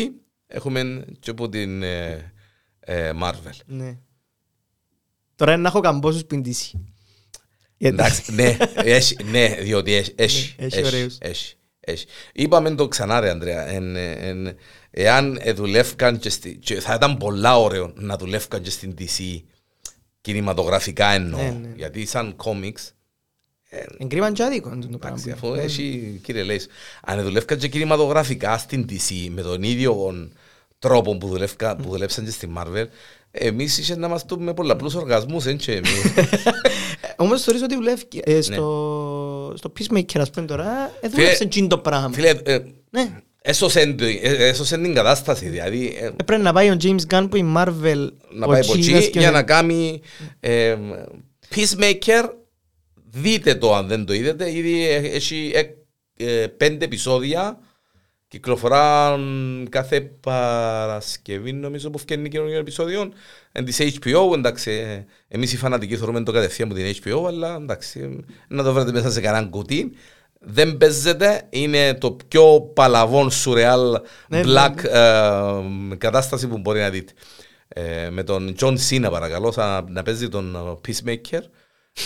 έχουμε και από την ε, ε, Marvel. Ναι. Τώρα είναι να έχω καμπόσους πιντήσει. Εντάξει, ναι, έχει, ναι, διότι έχει, έχει, Ναι, έχει έχει, ωραίους. έχει, έχει. Είπαμε το ξανά ρε Ανδρέα, εν, εν, εάν ε, δουλεύκαν και, στη, και θα ήταν πολλά ωραίο να δουλεύκαν και στην DC κινηματογραφικά εννοώ, Ναι, ναι. γιατί σαν κόμιξ Εγκρίμαν και άδικο το Εντάξει, πράγμα. αφού έχει, κύριε Λέης, αν δουλεύκαν και κινηματογραφικά στην DC με τον ίδιο τρόπο που, δουλεύκα, που δουλέψαν και στη Marvel, εμείς είχε να μας δούμε πολλαπλούς οργασμούς, έτσι εμείς. Όμως θεωρείς ότι δουλεύει ε, στο, στο Peacemaker ας πούμε τώρα, ε, δούλεψε εκείνο το πράγμα. Φίλε, ε, Ναι. Έσωσεν, το- ε, έσωσεν την κατάσταση, δηλαδή ε, Έπρεπε να πάει ο James Gunn που η Marvel να ο πάει από Τσίνας εκεί και για ο- να κάνει ε, Peacemaker, δείτε το αν δεν το είδατε, ήδη ε- έχει ε, ε, πέντε επεισόδια, κυκλοφορά κάθε Παρασκευή νομίζω που φτιάχνει καινούργιο επεισόδιο. Εν της HBO, εντάξει, ε, εμείς οι φανατικοί θεωρούμε το κατευθείαν από την HBO, αλλά εντάξει, ε, να το βρείτε μέσα σε κανέναν κουτί. Δεν παίζεται, είναι το πιο παλαβόν σουρεάλ Ναι, black ε, κατάσταση που μπορεί να δείτε. Ε, με τον John Cena παρακαλώ, σαν να παίζει τον ε, Peacemaker.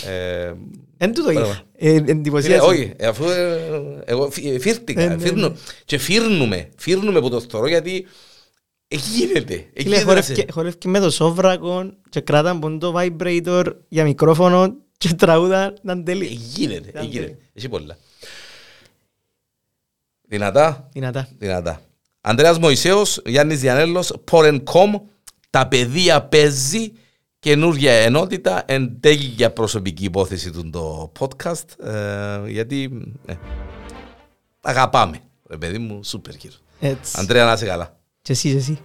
Ε, Εν τούτο είδα. Μπράβο. Ε, Φίλε, Εντυπωσίασε. όχι, ε, αφού ε, εγώ φυ- ε, φύρτηκα, Ναι, ναι, φύρνω- ναι. και φύρνουμε, φύρνουμε που το θωρώ γιατί ε, γίνεται. ε, Φίλε, γίνεται να σε- χορεύκε- χορεύκε με το σόβρακο και κράταν πον το vibrator για μικρόφωνο και τραγούδα να ε, τέλει. Γίνεται, ε, Ήταν γίνεται. τέλειο. Έχει πολλά. Δυνατά, Δυνατά. δυνατά. Ανδρέας Μωυσέος, Γιάννης Διανέλος, Porn.com, τα παιδεία παίζει, καινούργια ενότητα, εν τέλεια προσωπική υπόθεση του το podcast, ε, γιατί ε, αγαπάμε, ρε παιδί μου, σούπερ κύριο. Έτσι. Αντρέα, να είσαι καλά. Και εσύ, και εσύ.